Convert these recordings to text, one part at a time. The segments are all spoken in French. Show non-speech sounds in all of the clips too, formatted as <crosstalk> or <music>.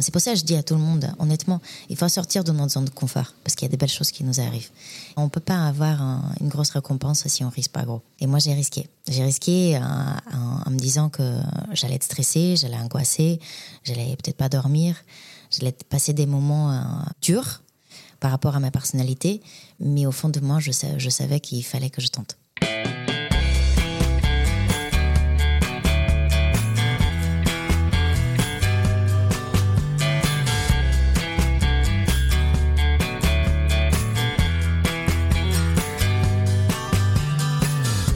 C'est pour ça que je dis à tout le monde, honnêtement, il faut sortir de notre zone de confort parce qu'il y a des belles choses qui nous arrivent. On ne peut pas avoir une grosse récompense si on risque pas gros. Et moi, j'ai risqué. J'ai risqué en, me disant que j'allais être stressée, j'allais angoisser, j'allais peut-être pas dormir, j'allais passer des moments euh, durs par rapport à ma personnalité. Mais au fond de moi, je savais qu'il fallait que je tente.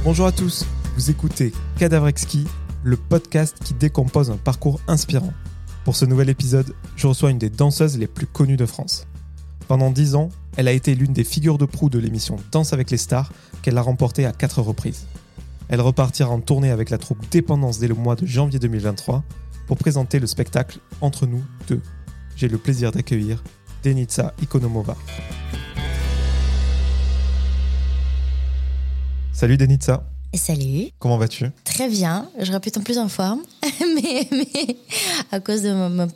Bonjour à tous, vous écoutez Cadavre Exquis, le podcast qui décompose un parcours inspirant. Pour ce nouvel épisode, je reçois une des danseuses les plus connues de France. Pendant dix ans, elle a été l'une des figures de proue de l'émission Danse avec les stars qu'elle a remportée à quatre reprises. Elle repartira en tournée avec la troupe Dépendance dès le mois de janvier 2023 pour présenter le spectacle Entre nous deux. J'ai le plaisir d'accueillir Denitsa Ikonomova. Salut Denitsa. Salut. Comment vas-tu? Très bien. Je répète en plus en forme, <laughs> mais, à cause de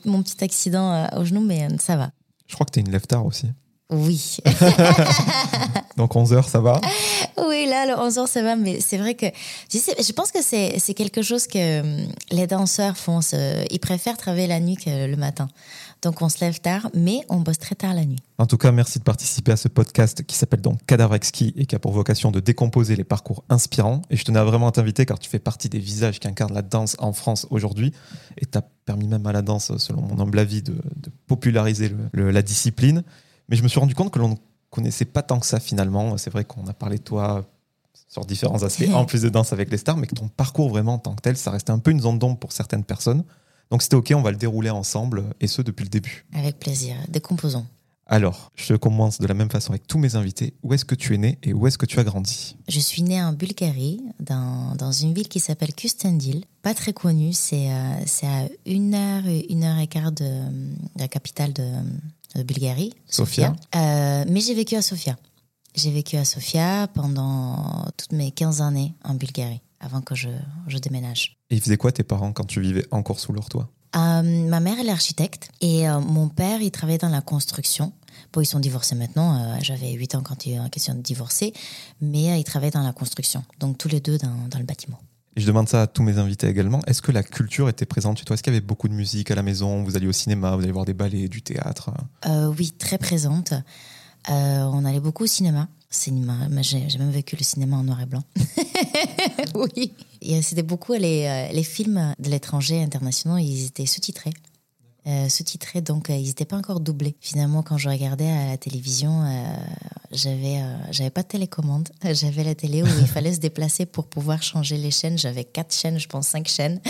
mon, petit accident euh, au genou, mais euh, ça va. Je crois que tu es une lève-tard aussi. Oui. <laughs> <laughs> Donc 11h, ça va? Oui, là, le 11h, ça va, mais c'est vrai que je, pense que c'est quelque chose que hum, les danseurs font. Ils préfèrent travailler la nuit que le matin. Donc on se lève tard, mais on bosse très tard la nuit. En tout cas, merci de participer à ce podcast qui s'appelle donc Cadavre Exquis et qui a pour vocation de décomposer les parcours inspirants. Et je tenais à vraiment t'inviter car tu fais partie des visages qui incarnent la danse en France aujourd'hui. Et tu as permis même à la danse, selon mon humble avis, de, populariser la discipline. Mais je me suis rendu compte que l'on ne connaissait pas tant que ça finalement. C'est vrai qu'on a parlé de toi sur différents aspects, <laughs> en plus de danse avec les stars, mais que ton parcours vraiment en tant que tel, ça restait un peu une zone d'ombre pour certaines personnes. Donc c'était OK, on va le dérouler ensemble, et ce depuis le début. Avec plaisir, décomposons. Alors, je commence de la même façon avec tous mes invités. Où est-ce que tu es né et où est-ce que tu as grandi? Je suis née en Bulgarie, dans, dans une ville qui s'appelle Kustendil. Pas très connue, c'est euh, à une heure, une heure et quart de, la capitale de, Bulgarie, Sofia. Euh, mais j'ai vécu à Sofia. J'ai vécu à Sofia pendant toutes mes 15 années en Bulgarie, avant que je, je déménage. Et ils faisaient quoi tes parents quand tu vivais encore sous leur toit euh, Ma mère, elle est architecte et euh, mon père, il travaillait dans la construction. Bon, ils sont divorcés maintenant. Euh, j'avais 8 ans quand il eu question de divorcer, mais ils travaillaient dans la construction. Donc tous les deux dans, dans le bâtiment. Et je demande ça à tous mes invités également. Est-ce que la culture était présente chez toi? Est-ce qu'il y avait beaucoup de musique à la maison? Vous alliez au cinéma Vous alliez voir des ballets, du théâtre? Oui, très présente. On allait beaucoup au cinéma cinéma. J'ai même vécu le cinéma en noir et blanc. <laughs> oui. C'était beaucoup les, euh, les, films de l'étranger internationaux, ils étaient sous-titrés. Euh, sous-titrés, donc euh, ils n'étaient pas encore doublés. Finalement, quand je regardais à la télévision, j'avais j'avais pas de télécommande. <laughs> J'avais la télé où il fallait se déplacer pour pouvoir changer les chaînes. J'avais quatre chaînes, je pense cinq chaînes.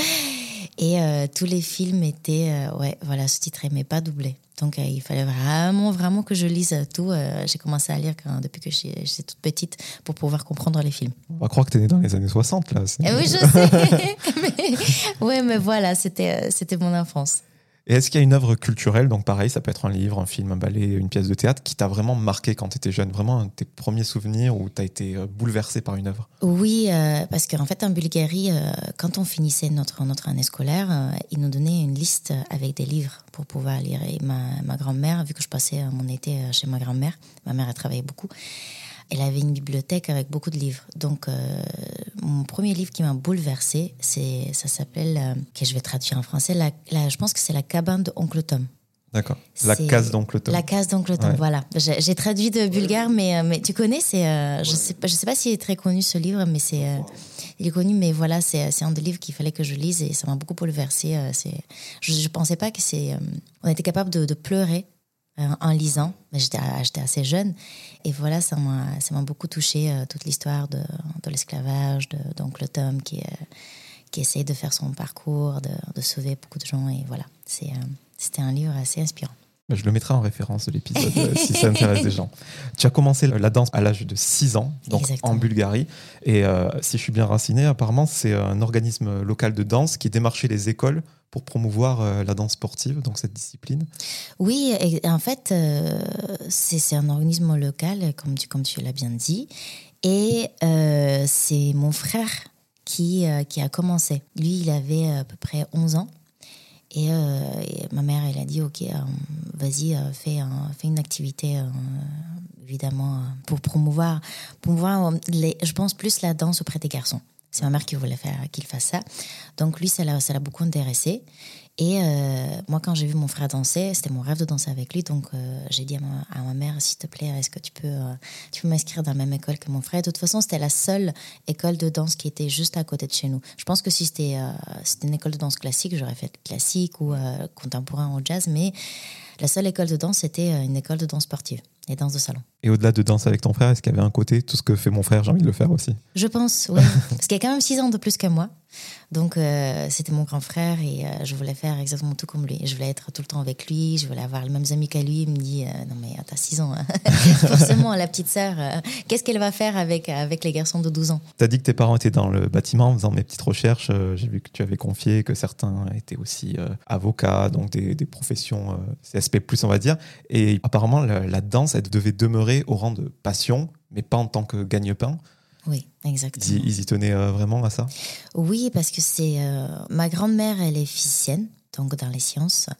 Et tous les films étaient ouais, voilà, sous-titrés, mais pas doublés. Donc, euh, il fallait vraiment, vraiment que je lise tout. Euh, j'ai commencé à lire quand, depuis que j'étais toute petite pour pouvoir comprendre les films. On va croire que tu es né dans les années 60, là. Eh oui, je sais. <laughs> <laughs> mais, ouais, mais voilà, c'était mon enfance. Et est-ce qu'il y a une œuvre culturelle, donc pareil, ça peut être un livre, un film, un ballet, une pièce de théâtre, qui t'a vraiment marqué quand tu étais jeune? Vraiment tes premiers souvenirs où tu as été euh, bouleversé par une œuvre? Oui, euh, parce qu'en fait, en Bulgarie, euh, quand on finissait notre, année scolaire, ils nous donnaient une liste avec des livres pour pouvoir lire. Et ma, ma grand-mère, vu que je passais mon été chez ma grand-mère, ma mère a travaillé beaucoup, elle avait une bibliothèque avec beaucoup de livres. Donc, mon premier livre qui m'a bouleversée, c'est, ça s'appelle, euh, que je vais traduire en français, la, je pense que c'est La cabane de Oncle Tom. D'accord. La case d'Oncle Tom. La case d'Oncle Tom, voilà. J'ai, traduit de bulgare, mais, euh, mais tu connais, c'est, je sais pas, je sais pas s'il est très connu ce livre, mais c'est, il est connu, mais voilà, c'est, c'est un des livres qu'il fallait que je lise et ça m'a beaucoup bouleversé. c'est, je, ne pensais pas que c'est, on était capable de, de pleurer euh, en lisant. J'étais assez jeune. Et voilà, ça m'a beaucoup touché, euh, toute l'histoire de, de l'esclavage, d'oncle Tom qui, euh, essaye de faire son parcours, de, de sauver beaucoup de gens. Et voilà, c'était un livre assez inspirant. Bah, je le mettrai en référence de l'épisode si ça intéresse des gens. Tu as commencé la danse à l'âge de 6 ans, donc en Bulgarie. Et si je suis bien raciné, apparemment, c'est un organisme local de danse qui démarchait les écoles pour promouvoir euh, la danse sportive, donc cette discipline Oui, en fait, euh, c'est un organisme local, comme tu, comme tu l'as bien dit. Et euh, c'est mon frère qui, qui a commencé. Lui, il avait à peu près 11 ans. Et, ma mère, elle a dit, OK, vas-y, fais, fais, une activité, évidemment, pour promouvoir, promouvoir je pense, plus la danse auprès des garçons. C'est ma mère qui voulait faire qu'il fasse ça. Donc lui, ça l'a beaucoup intéressé. Et euh, moi, quand j'ai vu mon frère danser, c'était mon rêve de danser avec lui. Donc, euh, j'ai dit à ma, mère, s'il te plaît, est-ce que tu peux, euh, tu peux m'inscrire dans la même école que mon frère? De toute façon, c'était la seule école de danse qui était juste à côté de chez nous. Je pense que si c'était, c'était une école de danse classique, j'aurais fait classique ou contemporain ou jazz. Mais la seule école de danse, c'était une école de danse sportive et danse de salon. Et au-delà de danse avec ton frère, est-ce qu'il y avait un côté, tout ce que fait mon frère, j'ai envie de le faire aussi? Je pense, oui. <laughs> Parce qu'il y a quand même 6 ans de plus que moi. Donc, euh, c'était mon grand frère et euh, je voulais faire exactement tout comme lui. Je voulais être tout le temps avec lui, je voulais avoir les mêmes amis qu'à lui. Il me dit euh, Non, mais t'as 6 ans, hein. <laughs> forcément, la petite sœur, qu'est-ce qu'elle va faire avec, avec les garçons de 12 ans? Tu as dit que tes parents étaient dans le bâtiment en faisant mes petites recherches. J'ai vu que tu avais confié que certains étaient aussi avocats, donc des, des professions CSP, on va dire. Et apparemment, la, la danse, elle devait demeurer au rang de passion, mais pas en tant que gagne-pain. Oui, exactement. Ils, y tenaient euh, vraiment à ça? Oui, parce que c'est. Euh, ma grand-mère, elle est physicienne, donc dans les sciences.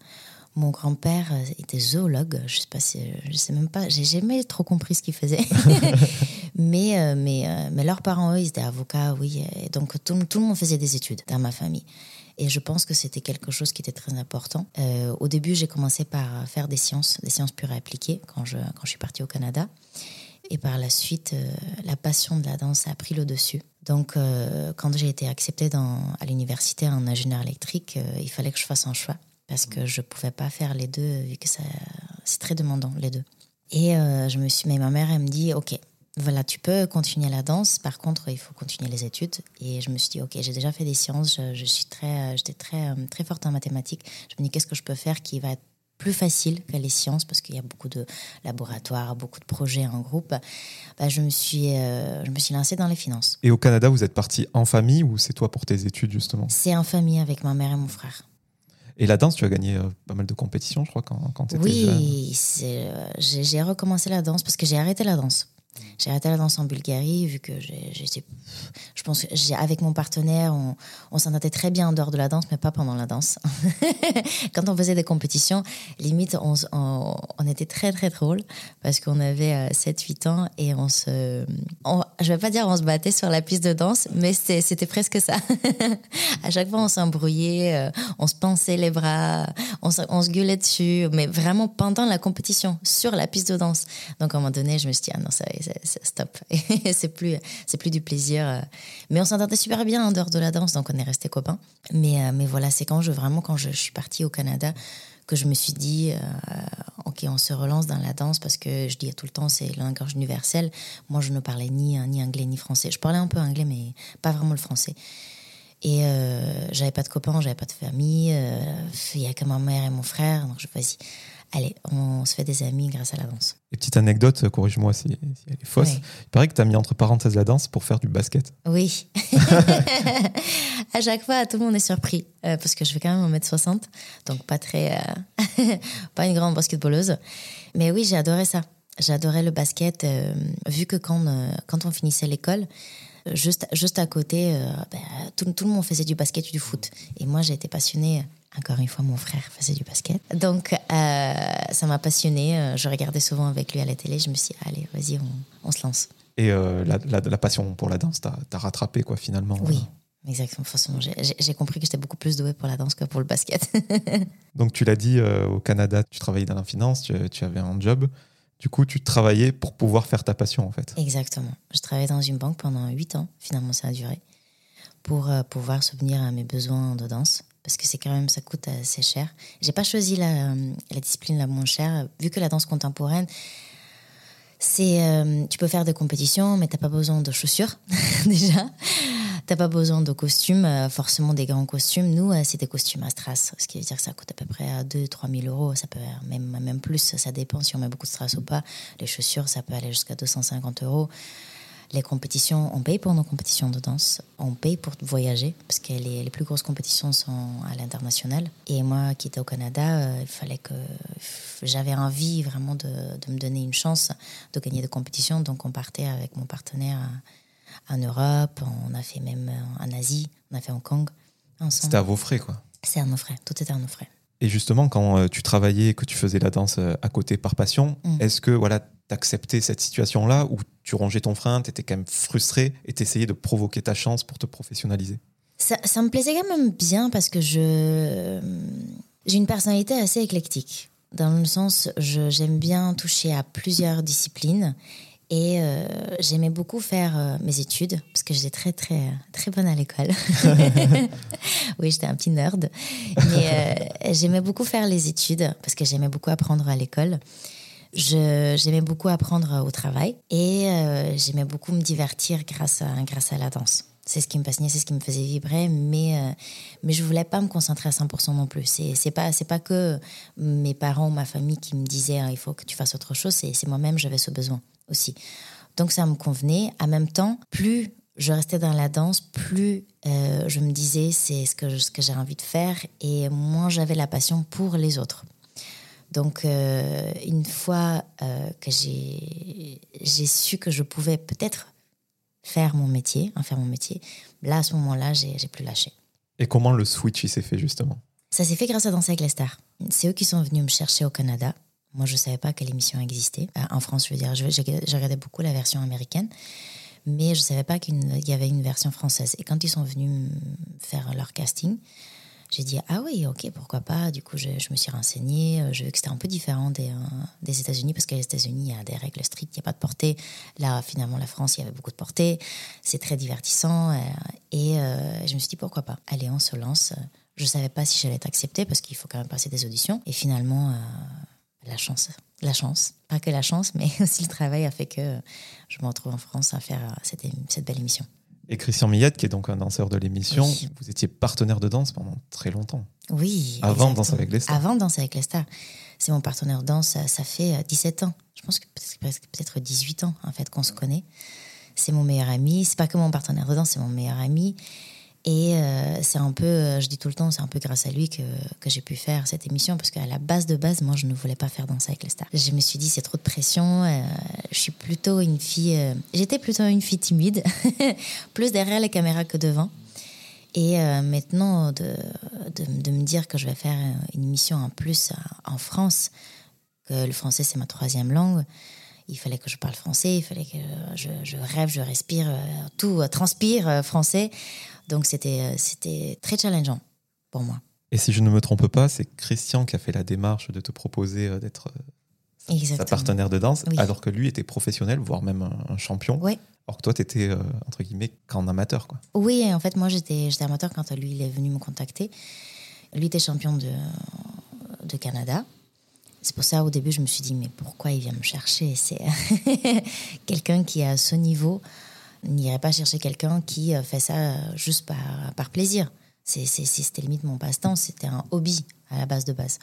Mon grand-père euh, était zoologue. Je sais pas si, je sais même pas. J'ai jamais trop compris ce qu'il faisait. <laughs> <laughs> mais, mais, mais leurs parents, eux, ils étaient avocats, oui. Et donc tout, tout, le monde faisait des études dans ma famille. Et je pense que c'était quelque chose qui était très important. au début, j'ai commencé par faire des sciences, des sciences pures et appliquées quand je, quand je suis partie au Canada. Et par la suite, euh, la passion de la danse a pris le dessus. Donc, euh, quand j'ai été acceptée à l'université en ingénieur électrique, euh, il fallait que je fasse un choix parce que je ne pouvais pas faire les deux vu que c'est très demandant, les deux. Et je me suis, mais ma mère, elle me dit, OK, voilà, tu peux continuer la danse, par contre, il faut continuer les études. Et je me suis dit, OK, j'ai déjà fait des sciences, je, je suis très, j'étais très, très forte en mathématiques. Je me dis, qu'est-ce que je peux faire qui va être plus facile que les sciences parce qu'il y a beaucoup de laboratoires, beaucoup de projets en groupe, bah, je, me suis, euh, je me suis lancée dans les finances. Et au Canada, vous êtes parti en famille ou c'est toi pour tes études justement? C'est en famille avec ma mère et mon frère. Et la danse, tu as gagné euh, pas mal de compétitions, je crois, quand, quand tu étais jeune. Oui, euh, j'ai recommencé la danse parce que j'ai arrêté la danse. J'ai arrêté la danse en Bulgarie vu que j'étais. Je pense que avec mon partenaire, on, s'entendait très bien en dehors de la danse, mais pas pendant la danse. <laughs> Quand on faisait des compétitions, limite, on, était très très drôle parce qu'on avait 7-8 euh, ans et on se. je vais pas dire on se battait sur la piste de danse, mais c'était presque ça. <laughs> à chaque fois, on s'embrouillait, euh, on se pinçait les bras, on se, gueulait dessus, mais vraiment pendant la compétition, sur la piste de danse. Donc à un moment donné, je me suis dit, ah non, ça stop. <laughs> c'est plus, c'est plus du plaisir. Euh. Mais on s'entendait super bien en dehors de la danse, donc on est restés copains. Mais, euh, mais voilà, c'est quand je, vraiment, quand je, suis partie au Canada, que je me suis dit, euh, ok, on se relance dans la danse parce que je dis tout le temps, c'est le langage universel. Moi, je ne parlais ni, ni anglais ni français. Je parlais un peu anglais, mais pas vraiment le français. Et j'avais pas de copains, j'avais pas de famille. Il y a que ma mère et mon frère. Donc je vas-y, allez, on se fait des amis grâce à la danse. Et petite anecdote, corrige-moi si, elle est fausse. Il paraît que tu as mis entre parenthèses la danse pour faire du basket. Oui. <laughs> à chaque fois, tout le monde est surpris euh, parce que je fais quand même 1m60, donc pas très. Euh, <laughs> pas une grande basketballeuse. Mais oui, j'ai adoré ça. J'adorais le basket, euh, vu que quand, quand on finissait l'école, juste, juste à côté, ben, tout, tout, le monde faisait du basket et du foot. Et moi, j'ai été passionnée encore une fois, mon frère faisait du basket. Donc, euh, ça m'a passionné. Euh, je regardais souvent avec lui à la télé. Je me suis dit, allez, vas-y, on, se lance. Et euh, la, passion pour la danse, t'as as rattrapé, quoi, finalement Oui, exactement. J'ai compris que j'étais beaucoup plus douée pour la danse que pour le basket. <laughs> Donc, tu l'as dit, au Canada, tu travaillais dans la finance, tu, tu, avais un job. Du coup, tu travaillais pour pouvoir faire ta passion, en fait. Exactement. Je travaillais dans une banque pendant 8 ans. Finalement, ça a duré. Pour pouvoir subvenir à mes besoins de danse parce que c'est quand même ça coûte assez cher. J'ai pas choisi la, la, discipline la moins chère vu que la danse contemporaine c'est euh, tu peux faire des compétitions mais t'as pas besoin de chaussures <laughs> déjà. T'as pas besoin de costumes, euh, forcément des grands costumes. Nous, euh, c'est des costumes à strass, ce qui veut dire que ça coûte à peu près 2-3 000 euros. Ça peut même, même plus, ça dépend si on met beaucoup de strass ou pas. Les chaussures, ça peut aller jusqu'à 250 euros les compétitions, on paye pour nos compétitions de danse, on paye pour voyager, parce que les, les plus grosses compétitions sont à l'international. Et moi, qui étais au Canada, euh, il fallait que j'avais envie vraiment de, de, me donner une chance de gagner des compétitions. Donc, on partait avec mon partenaire en Europe, on a fait même en Asie, on a fait Hong Kong. C'était à vos frais, quoi. C'est à nos frais, tout était à nos frais. Et justement, quand euh, tu travaillais, que tu faisais la danse euh, à côté par passion, Mm. est-ce que voilà, tu acceptais cette situation-là où tu rongeais ton frein, tu étais quand même frustré et tu essayais de provoquer ta chance pour te professionnaliser? Ça, ça me plaisait quand même bien parce que je j'ai une personnalité assez éclectique. Dans le sens, j'aime bien toucher à plusieurs disciplines et euh, j'aimais beaucoup faire euh, mes études parce que j'étais très très très bonne à l'école. <laughs> oui, j'étais un petit nerd, mais euh, j'aimais beaucoup faire les études parce que j'aimais beaucoup apprendre à l'école. J'aimais beaucoup apprendre au travail et j'aimais beaucoup me divertir grâce à, grâce à la danse. C'est ce qui me passionnait, c'est ce qui me faisait vibrer, mais, mais je voulais pas me concentrer à 100% non plus. C'est pas, pas que mes parents ou ma famille qui me disaient Ah, il faut que tu fasses autre chose, c'est moi-même, j'avais ce besoin aussi. Donc ça me convenait. En même temps, plus je restais dans la danse, plus euh, je me disais c'est ce que, ce que j'ai envie de faire et moins j'avais la passion pour les autres. Donc, euh, une fois euh, que j'ai su que je pouvais peut-être faire mon métier, en faire mon métier, là, à ce moment-là, j'ai plus lâché. Et comment le switch s'est fait justement? Ça s'est fait grâce à Danser avec les stars. C'est eux qui sont venus me chercher au Canada. Moi, je ne savais pas que l'émission existait. Euh, En France, je veux dire, je, je- je regardais beaucoup la version américaine, mais je ne savais pas qu'il y avait une version française. Et quand ils sont venus faire leur casting, j'ai dit ah oui ok pourquoi pas. Du coup je, je me suis renseignée. Euh, j'ai vu que c'était un peu différent des, euh, des États-Unis parce que les États-Unis il y a des règles strictes il n'y a pas de portée. Là finalement la France il y avait beaucoup de portée. C'est très divertissant euh, et je me suis dit pourquoi pas. Allez on se lance. Je savais pas si j'allais être acceptée parce qu'il faut quand même passer des auditions. Et finalement la chance la chance pas que la chance mais <laughs> aussi le travail a fait que je me retrouve en France à faire euh, cette, belle émission Et Christian Millette, qui est donc un danseur de l'émission, Oui. vous étiez partenaire de danse pendant très longtemps. Oui. Avant. Danse avec les stars. Avant Danse avec les stars. C'est mon partenaire de danse, ça, ça fait euh, 17 ans. Je pense que peut-être 18 ans, en fait, qu'on se connaît. C'est mon meilleur ami. C'est pas que mon partenaire de danse, c'est mon meilleur ami. Et euh, c'est un peu, euh, je dis tout le temps, c'est un peu grâce à lui que, que j'ai pu faire cette émission, parce qu'à la base de base, moi, je ne voulais pas faire Danse avec les stars. Je me suis dit, c'est trop de pression. euh, je suis plutôt une fille. J'étais plutôt une fille timide, <laughs> plus derrière les caméras que devant. Et maintenant, de, de, me dire que je vais faire une émission en plus en France, que le français c'est ma troisième langue, il fallait que je parle français, il fallait que je, rêve, je respire, tout transpire français. Donc c'était euh, c'était très challengeant pour moi. Et si je ne me trompe pas, c'est Christian qui a fait la démarche de te proposer euh, d'être euh, sa partenaire de danse, Oui. alors que lui était professionnel, voire même un, un champion. Ouais. Alors que toi, tu étais, entre guillemets, qu'en amateur. Quoi. Oui, en fait, moi, j'étais j'étais amateur quand lui, il est venu me contacter. Lui était champion de, de Canada. C'est pour ça, au début, je me suis dit, mais pourquoi il vient me chercher? C'est <laughs> quelqu'un qui est à ce niveau n'irait pas chercher quelqu'un qui euh, fait ça euh, juste par, par plaisir. C'était limite mon passe-temps, c'était un hobby à la base de base.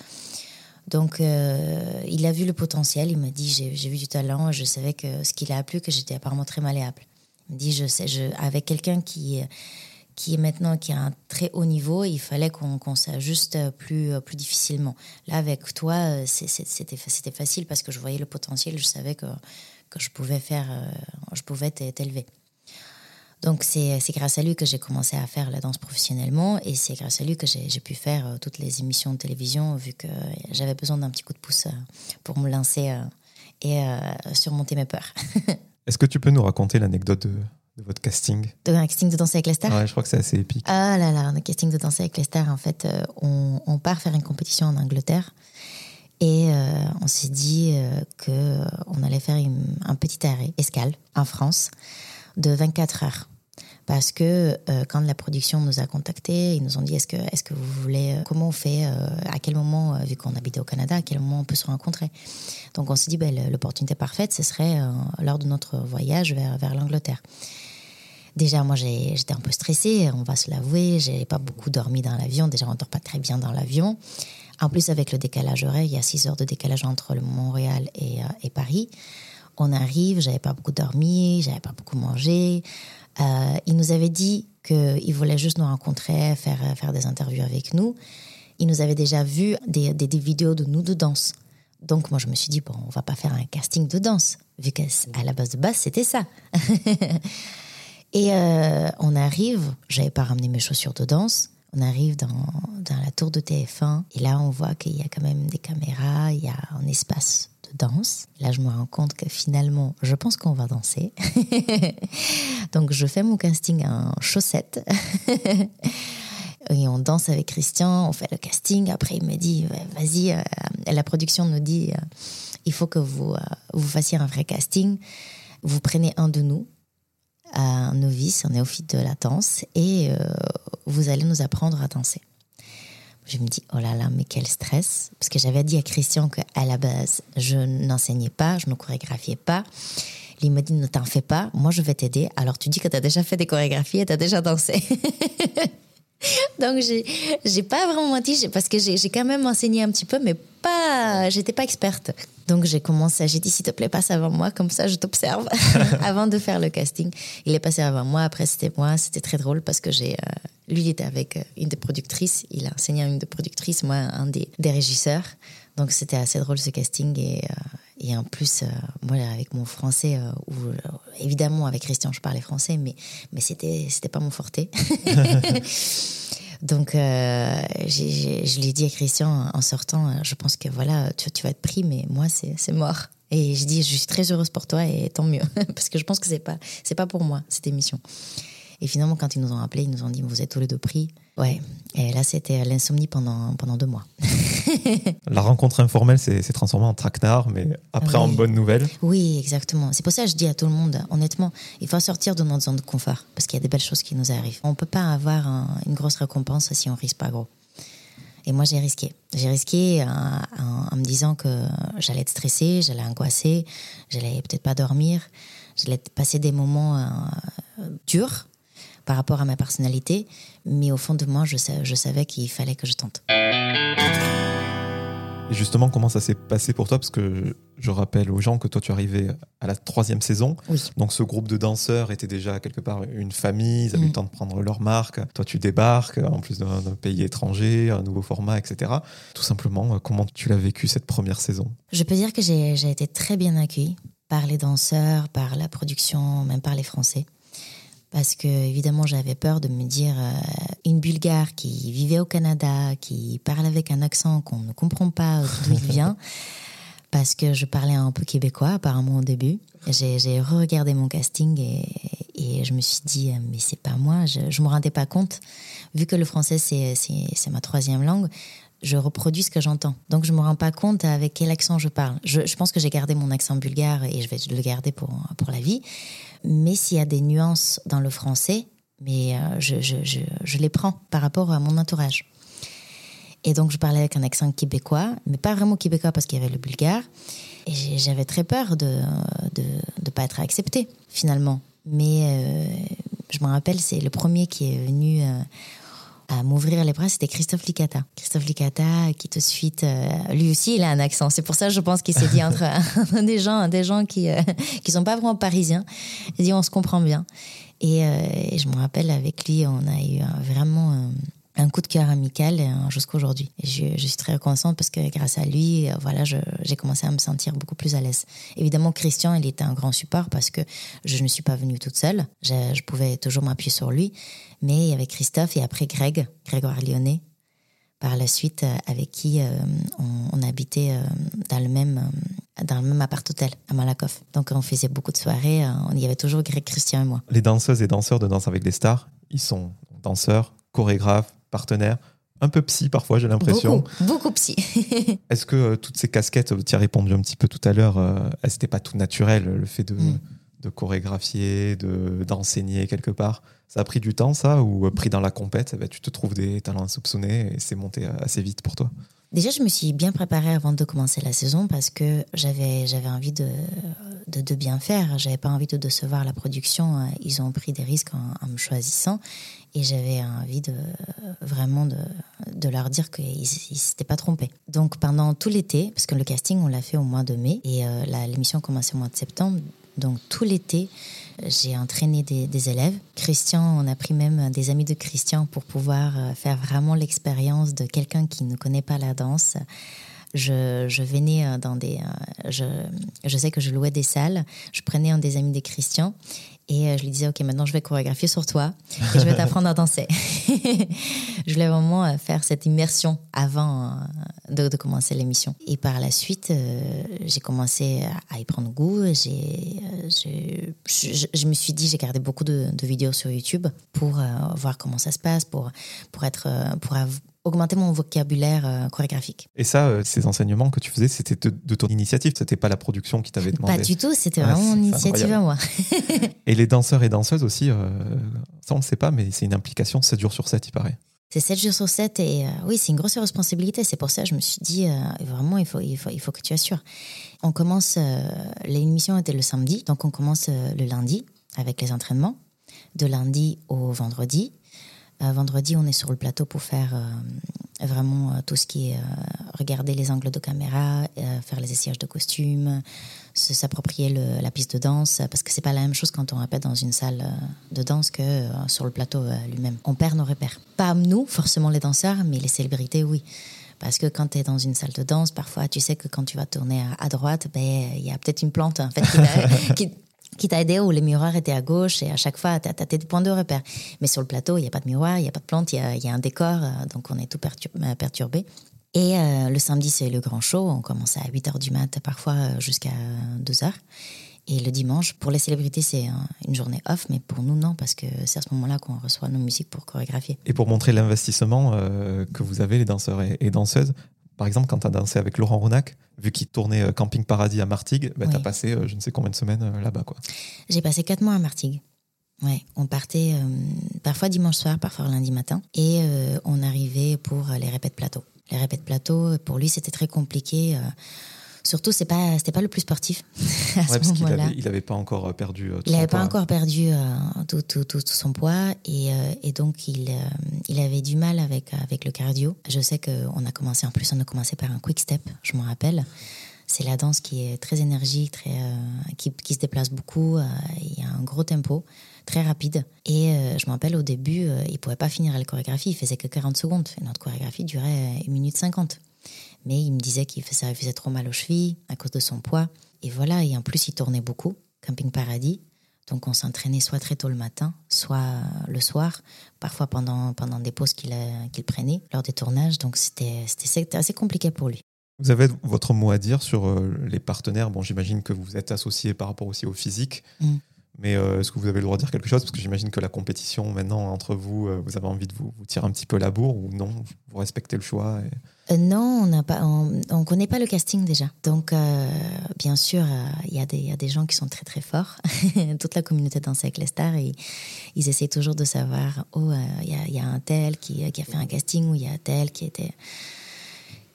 Donc, euh, il a vu le potentiel, il m'a dit, j'ai vu du talent, je savais que ce qui l'a plu, que j'étais apparemment très malléable. Il me dit, je sais, je, avec quelqu'un qui, qui est maintenant qui a un très haut niveau, il fallait qu'on qu'on s'ajuste plus, plus difficilement. Là, avec toi, c'était facile parce que je voyais le potentiel, je savais que, que je pouvais faire, je pouvais t'élever. Donc c'est c'est grâce à lui que j'ai commencé à faire la danse professionnellement et c'est grâce à lui que j'ai pu faire euh, toutes les émissions de télévision vu que j'avais besoin d'un petit coup de pouce euh, pour me lancer euh, et euh, surmonter mes peurs. <laughs> Est-ce que tu peux nous raconter l'anecdote de, de votre casting? De un casting de danser avec les stars? Ouais, je crois que c'est assez épique. Ah là là, le casting de danser avec les stars, en fait, euh, on, on part faire une compétition en Angleterre et euh, on s'est dit euh, que on allait faire une- un petit arrêt, escale, en France, de 24 heures. Parce que euh, quand la production nous a contactés, ils nous ont dit est-ce que, est que vous voulez, euh, comment on fait, euh, à quel moment, vu qu'on habitait au Canada, à quel moment on peut se rencontrer? Donc on s'est dit ben, l'opportunité parfaite, ce serait lors de notre voyage vers, l'Angleterre. Déjà, moi, j'étais un peu stressée, on va se l'avouer. J'ai pas beaucoup dormi dans l'avion. Déjà, on dort pas très bien dans l'avion. En plus, avec le décalage horaire, il y a 6 heures de décalage entre Montréal et, et Paris. On arrive, j'avais pas beaucoup dormi, j'avais pas beaucoup mangé. Euh, il nous avait dit qu'il voulait juste nous rencontrer, faire, faire des interviews avec nous. Il nous avait déjà vu des, des, vidéos de nous de danse. Donc, moi, je me suis dit, bon, on va pas faire un casting de danse, vu qu'à la base de base, c'était ça. <laughs> Et euh, on arrive, j'avais pas ramené mes chaussures de danse. On arrive dans, dans la tour de TF1 et là on voit qu'il y a quand même des caméras, il y a un espace de danse. Là je me rends compte que finalement je pense qu'on va danser. <laughs> Donc je fais mon casting en chaussettes. <laughs> et on danse avec Christian, on fait le casting. Après, il me dit, vas-y, euh, la production nous dit, euh, il faut que vous, euh, vous fassiez un vrai casting. Vous prenez un de nous, un novice, un néophyte de la danse, et vous allez nous apprendre à danser. Je me dis, oh là là, mais quel stress. Parce que j'avais dit à Christian qu'à la base, je n'enseignais pas, je ne chorégraphiais pas. Il m'a dit, ne t'en fais pas, moi je vais t'aider. Alors tu dis que tu as déjà fait des chorégraphies et tu as déjà dansé. <laughs> Donc, j'ai, pas vraiment menti parce que j'ai quand même enseigné un petit peu, mais pas, j'étais pas experte. Donc, j'ai commencé, j'ai dit, s'il te plaît, passe avant moi, comme ça, je t'observe <laughs> <laughs> avant de faire le casting. Il est passé avant moi, après, c'était moi. C'était très drôle parce que j'ai, euh, lui, il était avec euh, une des productrices. Il a enseigné à une des productrices, moi, un des, des régisseurs. Donc, c'était assez drôle ce casting et, euh, et en plus, euh, moi, avec mon français, euh, où, évidemment, avec Christian, je parlais français, mais, mais c'était, c'était pas mon forté. <laughs> Donc, je l'ai dit à Christian en sortant, je pense que voilà, tu, tu vas être pris, mais moi, c'est, c'est mort. Et je dis, je suis très heureuse pour toi et tant mieux, <laughs> parce que je pense que c'est pas, c'est pas pour moi, cette émission. Et finalement, quand ils nous ont appelés, ils nous ont dit, vous êtes tous les deux pris. Ouais. Et là, c'était l'insomnie pendant, pendant deux mois. <laughs> la rencontre informelle s'est transformée en traquenard, mais après en bonne nouvelle. Oui, exactement. C'est pour ça que je dis à tout le monde, honnêtement, il faut sortir de notre zone de confort, parce qu'il y a des belles choses qui nous arrivent. On ne peut pas avoir une grosse récompense si on risque pas gros. Et moi, j'ai risqué. J'ai risqué en, me disant que j'allais être stressée, j'allais angoisser, j'allais peut-être pas dormir, j'allais passer des moments euh, durs par rapport à ma personnalité, mais au fond de moi, je, je savais qu'il fallait que je tente. Et justement, comment ça s'est passé pour toi? Parce que je rappelle aux gens que toi, tu arrivais à la troisième saison. Donc, ce groupe de danseurs était déjà quelque part une famille. Ils avaient eu le temps de prendre leur marque. Toi, tu débarques, en plus d'un pays étranger, un nouveau format, etc. Tout simplement, comment tu l'as vécu cette première saison? Je peux dire que j'ai été très bien accueillie par les danseurs, par la production, même par les Français parce que évidemment j'avais peur de me dire euh, une Bulgare qui vivait au Canada, qui parle avec un accent qu'on ne comprend pas <laughs> d'où il vient, parce que je parlais un peu québécois apparemment au début. J'ai re-regardé mon casting et, et, je me suis dit euh, mais c'est pas moi, je, je me rendais pas compte vu que le français c'est ma troisième langue. Je reproduis ce que j'entends. Donc, je me rends pas compte avec quel accent je parle. Je, pense que j'ai gardé mon accent bulgare et je vais le garder pour, pour la vie mais s'il y a des nuances dans le français, mais euh, je, je, je, je, les prends par rapport à mon entourage. Et donc, je parlais avec un accent québécois, mais pas vraiment québécois parce qu'il y avait le bulgare. Et j'avais très peur de ne de, de pas être acceptée, finalement. Mais euh, je me rappelle, c'est le premier qui est venu euh, à m'ouvrir les bras, c'était Christophe Licata. Christophe Licata, qui te suite, euh, lui aussi, il a un accent. C'est pour ça, je pense qu'il s'est dit entre <laughs> <laughs> des gens, des gens qui euh, qui sont pas vraiment parisiens. Il dit, on se comprend bien. Et, euh, et je me rappelle, avec lui, on a eu vraiment un coup de cœur amical jusqu'à aujourd'hui. Je, je, suis très reconnaissante parce que grâce à lui, voilà, j'ai commencé à me sentir beaucoup plus à l'aise. Évidemment, Christian, il était un grand support parce que je ne suis pas venue toute seule. Je, pouvais toujours m'appuyer sur lui. Mais il y avait Christophe et après Greg, Grégoire Lyonnais, par la suite, euh, avec qui euh, on, habitait euh, dans le même dans le même appart-hôtel à Malakoff. Donc on faisait beaucoup de soirées. Il y avait toujours Greg, Christian et moi. Les danseuses et danseurs de Danse avec des stars, ils sont danseurs, chorégraphes, partenaires, un peu psy parfois, j'ai l'impression. Beaucoup, beaucoup psy. <laughs> Est-ce que toutes ces casquettes, tu as répondu un petit peu tout à l'heure, elles n'étaient pas tout naturel, le fait de, mm. de chorégraphier, d'enseigner quelque part? Ça a pris du temps, ça, ou euh, pris dans la compète, eh ben, tu te trouves des talents insoupçonnés et c'est monté assez vite pour toi? Déjà, je me suis bien préparée avant de commencer la saison parce que j'avais j'avais envie de, de, bien faire. J'avais pas envie de décevoir la production. Ils ont pris des risques en, me choisissant et j'avais envie de vraiment de, leur dire qu'ils ne s'étaient pas trompés. Donc pendant tout l'été, parce que le casting on l'a fait au mois de mai et euh, l'émission commençait au mois de septembre, donc tout l'été, j'ai entraîné des, élèves. Christian, on a pris même des amis de Christian pour pouvoir euh, faire vraiment l'expérience de quelqu'un qui ne connaît pas la danse. Je, venais euh, dans des. Euh, je, je, sais que je louais des salles. Je prenais un des amis de Christian Et euh, je lui disais, OK, maintenant je vais chorégraphier sur toi et je vais t'apprendre à danser. <laughs> je voulais vraiment euh, faire cette immersion avant euh, de, commencer l'émission. Et par la suite, j'ai commencé à y prendre goût. J'ai, je, me suis dit, j'ai gardé beaucoup de, vidéos sur YouTube pour voir comment ça se passe, pour, pour, être, pour augmenter mon vocabulaire euh, chorégraphique. Et ça, euh, ces enseignements que tu faisais, c'était de, ton initiative C'était pas la production qui t'avait demandé Pas du tout, c'était vraiment mon initiative à moi. <laughs> et les danseurs et danseuses aussi, euh, ça on ne sait pas, mais c'est une implication 7 jours sur 7, il paraît. C'est 7 jours sur 7 et oui, c'est une grosse responsabilité. C'est pour ça que je me suis dit, vraiment, il faut, il, faut, il faut que tu assures. On commence, l'émission était le samedi, donc on commence le lundi avec les entraînements, de lundi au vendredi. Euh, vendredi, on est sur le plateau pour faire euh, vraiment euh, tout ce qui est regarder les angles de caméra, faire les essayages de costumes, s'approprier la piste de danse, parce que c'est pas la même chose quand on répète dans une salle de danse que sur le plateau lui-même. On perd nos repères. Pas nous, forcément les danseurs, mais les célébrités, oui. Parce que quand tu es dans une salle de danse, parfois, tu sais que quand tu vas tourner à, droite, ben, il y a peut-être une plante en fait, qui, <laughs> qui t'a aidé où les miroirs étaient à gauche et à chaque fois, tu as, tes points de repère. Mais sur le plateau, il n'y a pas de miroir, il n'y a pas de plante, il y, a, un décor, euh, donc on est tout euh, perturbé. Et euh, le samedi, c'est le grand show. On commence à 8 h du mat, parfois jusqu'à 2 h. Et le dimanche, pour les célébrités, c'est une journée off, mais pour nous, non, parce que c'est à ce moment-là qu'on reçoit nos musiques pour chorégraphier. Et pour montrer l'investissement que vous avez, les danseurs et danseuses, par exemple, quand tu as dansé avec Laurent Ronac, vu qu'il tournait euh, Camping Paradis à Martigues, bah, tu as passé euh, je ne sais combien de semaines euh, là-bas. quoi. J'ai passé quatre mois à Martigues. Ouais, on partait parfois dimanche soir, parfois lundi matin, et on arrivait pour les répètes plateau. Les répètes plateau, pour lui, c'était très compliqué. Surtout, c'est pas, c'était pas le plus sportif. <laughs> à ouais, parce qu'il avait, il avait pas encore perdu. il n'avait pas encore perdu tout, tout, tout, son poids et, et donc il, il avait du mal avec, avec le cardio. Je sais qu'on a commencé, en plus, on a commencé par un quick step, je m'en rappelle. C'est la danse qui est très énergique, très, qui, qui, se déplace beaucoup. il y a un gros tempo, très rapide. Et je me rappelle au début, il pouvait pas finir la chorégraphie, il faisait que 40 secondes. Et notre chorégraphie durait 1 minute 50. Mais il me disait qu'il faisait trop mal aux chevilles à cause de son poids. Et voilà, et en plus, il tournait beaucoup, Camping Paradis. Donc on s'entraînait soit très tôt le matin, soit le soir, parfois pendant, pendant des pauses qu'il qu'il prenait lors des tournages. Donc c'était assez compliqué pour lui. Vous avez votre mot à dire sur euh, les partenaires. Bon, j'imagine que vous êtes associé par rapport aussi au physique. Mm. Mais euh, est-ce que vous avez le droit de dire quelque chose? Parce que j'imagine que la compétition, maintenant, entre vous, euh, vous avez envie de vous, tirer un petit peu la bourre ou non? Vous respectez le choix euh, Non, on n'a pas, on, connaît pas le casting déjà. Donc, bien sûr, il y, y, a des gens qui sont très très forts. <laughs> Toute la communauté danse avec les stars, ils essaient toujours de savoir, oh, il y, y, a un tel qui, a fait un casting ou il y a un tel qui était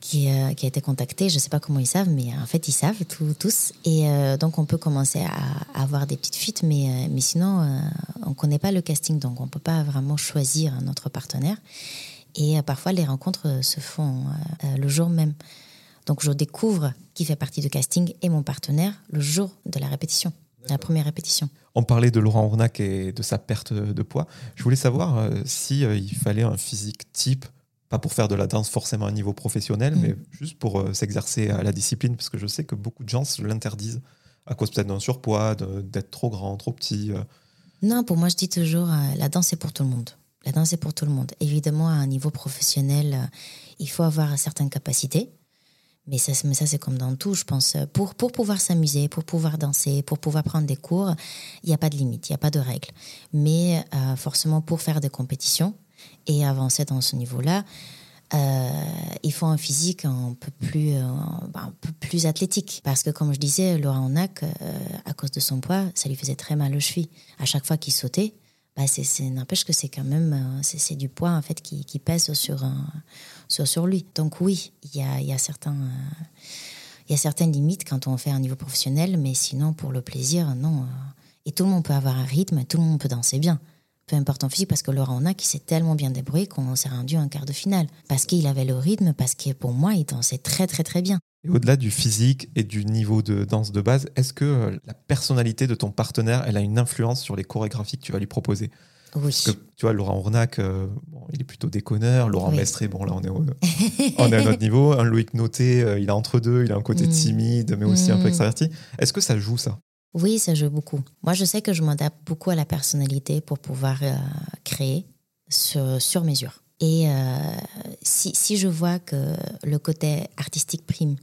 qui, euh, qui, a été contacté. Je ne sais pas comment ils savent, mais en fait, ils savent tous. Et euh, donc, on peut commencer à, avoir des petites fuites, mais, euh, mais sinon, on ne connaît pas le casting, donc on ne peut pas vraiment choisir notre partenaire. Et parfois, les rencontres se font le jour même. Donc, je découvre qui fait partie du casting et mon partenaire le jour de la répétition, la première répétition. On parlait de Laurent Ournac et de sa perte de poids. Je voulais savoir si il fallait un physique type pas pour faire de la danse forcément à un niveau professionnel, mm. mais juste pour euh, s'exercer à la discipline, parce que je sais que beaucoup de gens se l'interdisent à cause peut-être d'un surpoids, d'être trop grand, trop petit. Euh. Non, pour moi, je dis toujours, euh, la danse est pour tout le monde. La danse est pour tout le monde. Évidemment, à un niveau professionnel, il faut avoir certaines capacités. Mais ça, mais ça c'est comme dans tout, je pense. Pour, pour pouvoir s'amuser, pour pouvoir danser, pour pouvoir prendre des cours, il n'y a pas de limite, il n'y a pas de règles. Mais forcément, pour faire des compétitions, et avancer dans ce niveau-là, euh, il faut un physique un peu plus, euh, un peu plus athlétique. Parce que, comme je disais, Laurent Nac, euh, à cause de son poids, ça lui faisait très mal aux chevilles. À chaque fois qu'il sautait, bah n'empêche que c'est quand même c'est, du poids en fait qui, qui pèse sur, sur, sur lui. Donc oui, il y a, y, a il y a certaines limites quand on fait un niveau professionnel, mais sinon pour le plaisir, non. Et tout le monde peut avoir un rythme, tout le monde peut danser bien peu importe en physique, parce que Laurent a qui s'est tellement bien débrouillé qu'on s'est rendu en quart de finale. Parce qu'il avait le rythme, parce que pour moi, il dansait très très très bien. Au-delà du physique et du niveau de danse de base, est-ce que euh, la personnalité de ton partenaire, elle a une influence sur les chorégraphies que tu vas lui proposer? Oui. Parce que tu vois, Laurent Ornac, euh, bon, il est plutôt déconneur. Laurent Mestré, bon, là, on est, <laughs> on est à notre niveau. Un Loïc Noté, euh, il est entre deux. Il a un côté mm. timide, mais aussi un peu mm. extraverti. Est-ce que ça joue, ça? Oui, ça joue beaucoup. Moi, je sais que je m'adapte beaucoup à la personnalité pour pouvoir euh, créer sur, sur, mesure. Et si, si, je vois que le côté artistique prime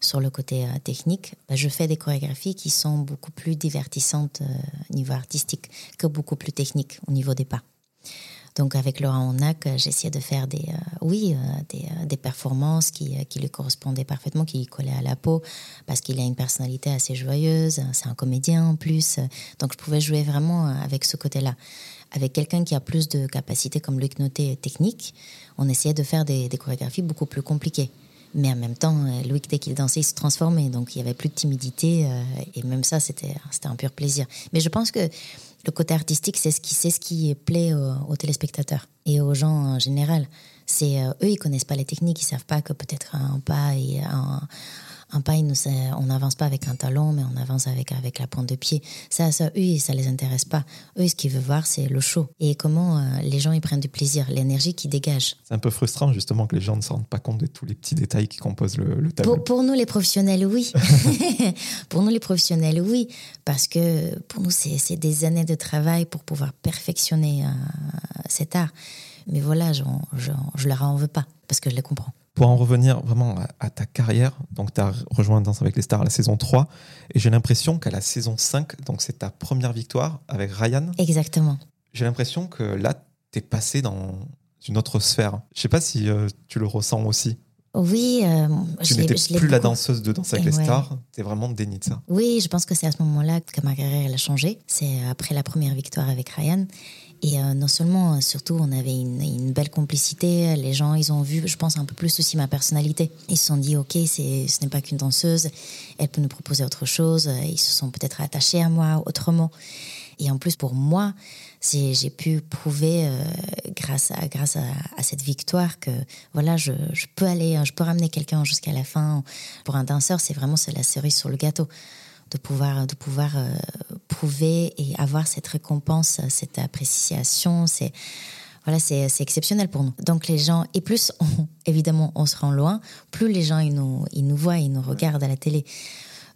sur le côté euh, technique, bah, je fais des chorégraphies qui sont beaucoup plus divertissantes au niveau artistique que beaucoup plus techniques au niveau des pas. Donc avec Laurent Onac, euh, j'essayais de faire des, euh, oui, euh, des, performances qui, lui correspondaient parfaitement, qui lui collaient à la peau, parce qu'il a une personnalité assez joyeuse, c'est un comédien en plus. Donc je pouvais jouer vraiment avec ce côté-là. Avec quelqu'un qui a plus de capacités comme Luc Noté technique, on essayait de faire des chorégraphies beaucoup plus compliquées. Mais en même temps, Louis, dès qu'il dansait, il se transformait. Donc, il n'y avait plus de timidité. et même ça, c'était un pur plaisir. Mais je pense que le côté artistique, c'est ce qui, ce qui plaît aux, téléspectateurs et aux gens en général. C'est euh, eux, ils connaissent pas les techniques, ils savent pas que peut-être un pas et un, un pas, on n'avance pas avec un talon, mais on avance avec, avec la pointe de pied. Ça, ça, eux, ça les intéresse pas. Eux, ce qu'ils veulent voir, c'est le show. Et comment euh, les gens, ils prennent du plaisir, l'énergie qui dégage. C'est un peu frustrant, justement, que les gens ne se rendent pas compte de tous les petits détails qui composent le, tableau. Pour, nous, les professionnels, oui. <laughs> <laughs> pour nous, les professionnels, oui. Parce que pour nous, c'est des années de travail pour pouvoir perfectionner euh, cet art. Mais voilà, je, je, je leur en veux pas, parce que je les comprends pour en revenir vraiment à, ta carrière, donc tu as rejoint Danse avec les stars à la saison 3, et j'ai l'impression qu'à la saison 5, donc c'est ta première victoire avec Ryan. Exactement. J'ai l'impression que là, tu es passé dans une autre sphère. Je sais pas si euh, tu le ressens aussi. Oui, euh, tu n'étais plus la danseuse de Danse avec les stars, tu es vraiment déni de ça. Oui, je pense que c'est à ce moment-là que ma carrière elle a changé. C'est après la première victoire avec Ryan. Et euh, non seulement, euh, surtout, on avait une, belle complicité. Les gens, ils ont vu, je pense, un peu plus aussi ma personnalité. Ils se sont dit, OK, ce n'est pas qu'une danseuse, elle peut nous proposer autre chose. Ils se sont peut-être attachés à moi autrement. Et en plus, pour moi, j'ai pu prouver, euh, grâce, à, grâce à, cette victoire, que voilà, je, je peux aller, je peux ramener quelqu'un jusqu'à la fin. Pour un danseur, c'est vraiment la cerise sur le gâteau de pouvoir, de pouvoir euh, prouver et avoir cette récompense, cette appréciation. C'est voilà, c'est exceptionnel pour nous. Donc les gens, et plus <laughs> évidemment on se rend loin, plus les gens ils nous, ils nous voient, ils nous regardent à la télé.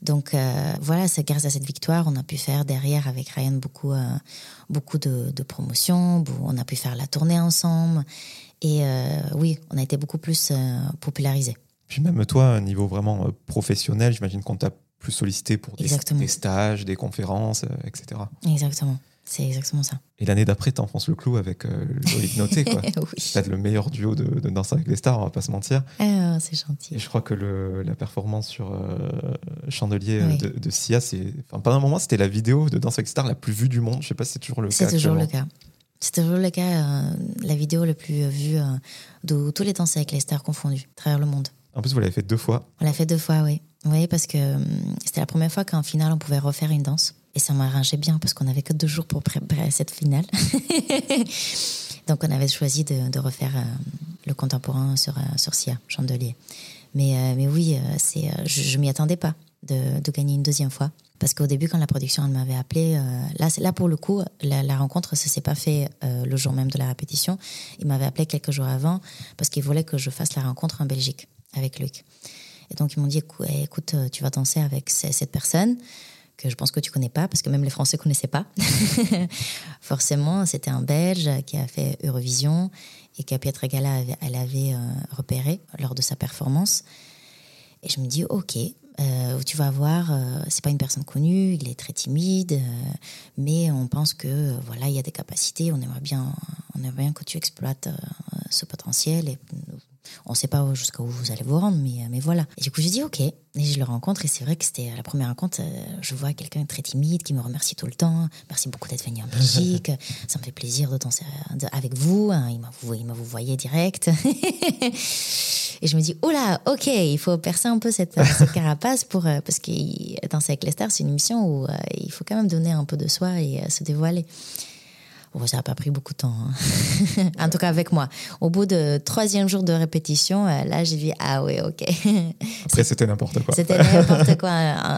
Donc euh, voilà, c'est grâce à cette victoire, on a pu faire derrière avec Ryan beaucoup, euh, beaucoup de, de promotions, on a pu faire la tournée ensemble. Et oui, on a été beaucoup plus popularisés. Puis même toi, à un niveau vraiment professionnel, j'imagine qu'on t'a plus sollicité pour des, stages, des conférences, euh, etc. Exactement. C'est exactement ça. Et l'année d'après, t'enfonces le clou avec euh, le Noté, quoi. <laughs> oui. T'as le meilleur duo de, de, Danse avec les stars, on va pas se mentir. Ah, c'est gentil. Et je crois que le, la performance sur euh, Chandelier de, de, Sia, c'est, enfin, pendant un moment, c'était la vidéo de Danse avec les stars la plus vue du monde. Je sais pas si c'est toujours le cas. C'est toujours le cas. C'est toujours le cas, la vidéo la plus vue de tous les danses avec les stars confondus, à travers le monde. En plus, vous l'avez fait deux fois. On l'a fait deux fois, oui. Oui, parce que hum, c'était la première fois qu'en finale, on pouvait refaire une danse. Et ça m'arrangeait bien parce qu'on n'avait que deux jours pour préparer cette finale. <laughs> Donc, on avait choisi de, refaire euh, le contemporain sur, euh, sur Sia, Chandelier. Mais, euh, mais oui, je ne m'y attendais pas de, de, gagner une deuxième fois. Parce qu'au début, quand la production m'avait appelé, là, là, pour le coup, la, rencontre, ça s'est pas fait le jour même de la répétition. Il m'avait appelé quelques jours avant parce qu'il voulait que je fasse la rencontre en Belgique avec Luc. Et donc, ils m'ont dit écoute, euh, tu vas danser avec cette personne que je pense que tu connais pas, parce que même les Français connaissaient pas. <laughs> Forcément, c'était un Belge qui a fait Eurovision et que Pietra Gala elle avait euh, repéré lors de sa performance. Et je me dis, ok, euh, tu vas voir, c'est pas une personne connue, il est très timide, mais on pense que voilà, il y a des capacités. On aimerait bien, on aimerait bien que tu exploites ce potentiel on ne sait pas jusqu'où vous allez vous rendre, mais, mais voilà. Et du coup, j'ai dit OK. Et je le rencontre, et c'est vrai que c'était la première rencontre. Euh, je vois quelqu'un de très timide qui me remercie tout le temps. Merci beaucoup d'être venu en Belgique. <laughs> Ça me fait plaisir de danser euh, avec vous. Hein. Il m'a il vous voyé direct. <laughs> et je me dis, oh là, ok, il faut percer un peu cette, carapace pour, euh, parce que danser avec les stars, c'est une émission où il faut quand même donner un peu de soi et se dévoiler ça n'a pas pris beaucoup de temps. Hein. <laughs> en tout cas, avec moi. Au bout de troisième jour de répétition, euh, là, j'ai dit Ah oui, ok. <laughs> Après, c'était n'importe quoi. C'était <laughs> n'importe quoi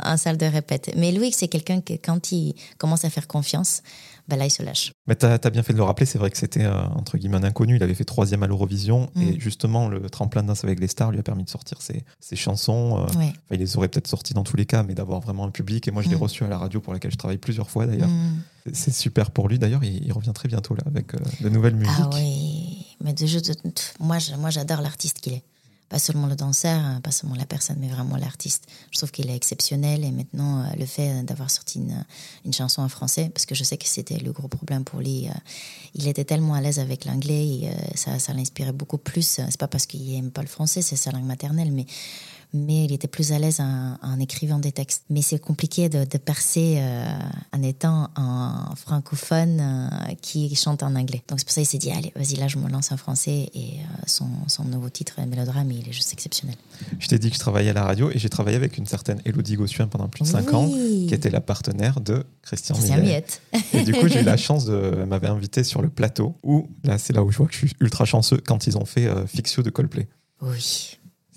en, salle de répète. Mais Louis, c'est quelqu'un qui, quand il commence à faire confiance, bah là, il se lâche. Mais tu as, bien fait de le rappeler, c'est vrai que c'était euh, entre guillemets un inconnu. Il avait fait troisième à l'Eurovision et Mm. justement, le tremplin de danse avec les stars lui a permis de sortir ses, ses chansons. euh, Ouais. Il les aurait peut-être sortis dans tous les cas, mais d'avoir vraiment un public. Et moi, je l'ai Mm. reçu à la radio pour laquelle je travaille plusieurs fois d'ailleurs. Mm. C'est- super pour lui. D'ailleurs, il, il revient très bientôt là avec euh, de nouvelles musiques. Ah oui, mais de jeu de- je- moi j'adore l'artiste qu'il est. Pas seulement le danseur, hein, pas seulement la personne, mais vraiment l'artiste. Je trouve qu'il est exceptionnel et maintenant euh, le fait d'avoir sorti une, une chanson en français, parce que je sais que c'était le gros problème pour lui, euh, il était tellement à l'aise avec l'anglais et euh, ça, ça l'inspirait beaucoup plus. C'est pas parce qu'il aime pas le français, c'est sa langue maternelle, mais mais il était plus à l'aise en, en écrivant des textes. Mais c'est compliqué de, de percer euh, en étant un francophone euh, qui chante en anglais. Donc c'est pour ça qu'il s'est dit, allez, vas-y, là, je me lance en français. Et euh, son, son nouveau titre, Mélodrame, il est juste exceptionnel. Je t'ai dit que je travaillais à la radio et j'ai travaillé avec une certaine Élodie Gossuin pendant plus de 5 ans, qui était la partenaire de Christian, Christian Millet. Miette. Et du coup, j'ai eu la <laughs> chance de. Elle m'avait invité sur le plateau où, là, c'est là où je vois que je suis ultra chanceux quand ils ont fait euh, Fixio de Coldplay. Oui.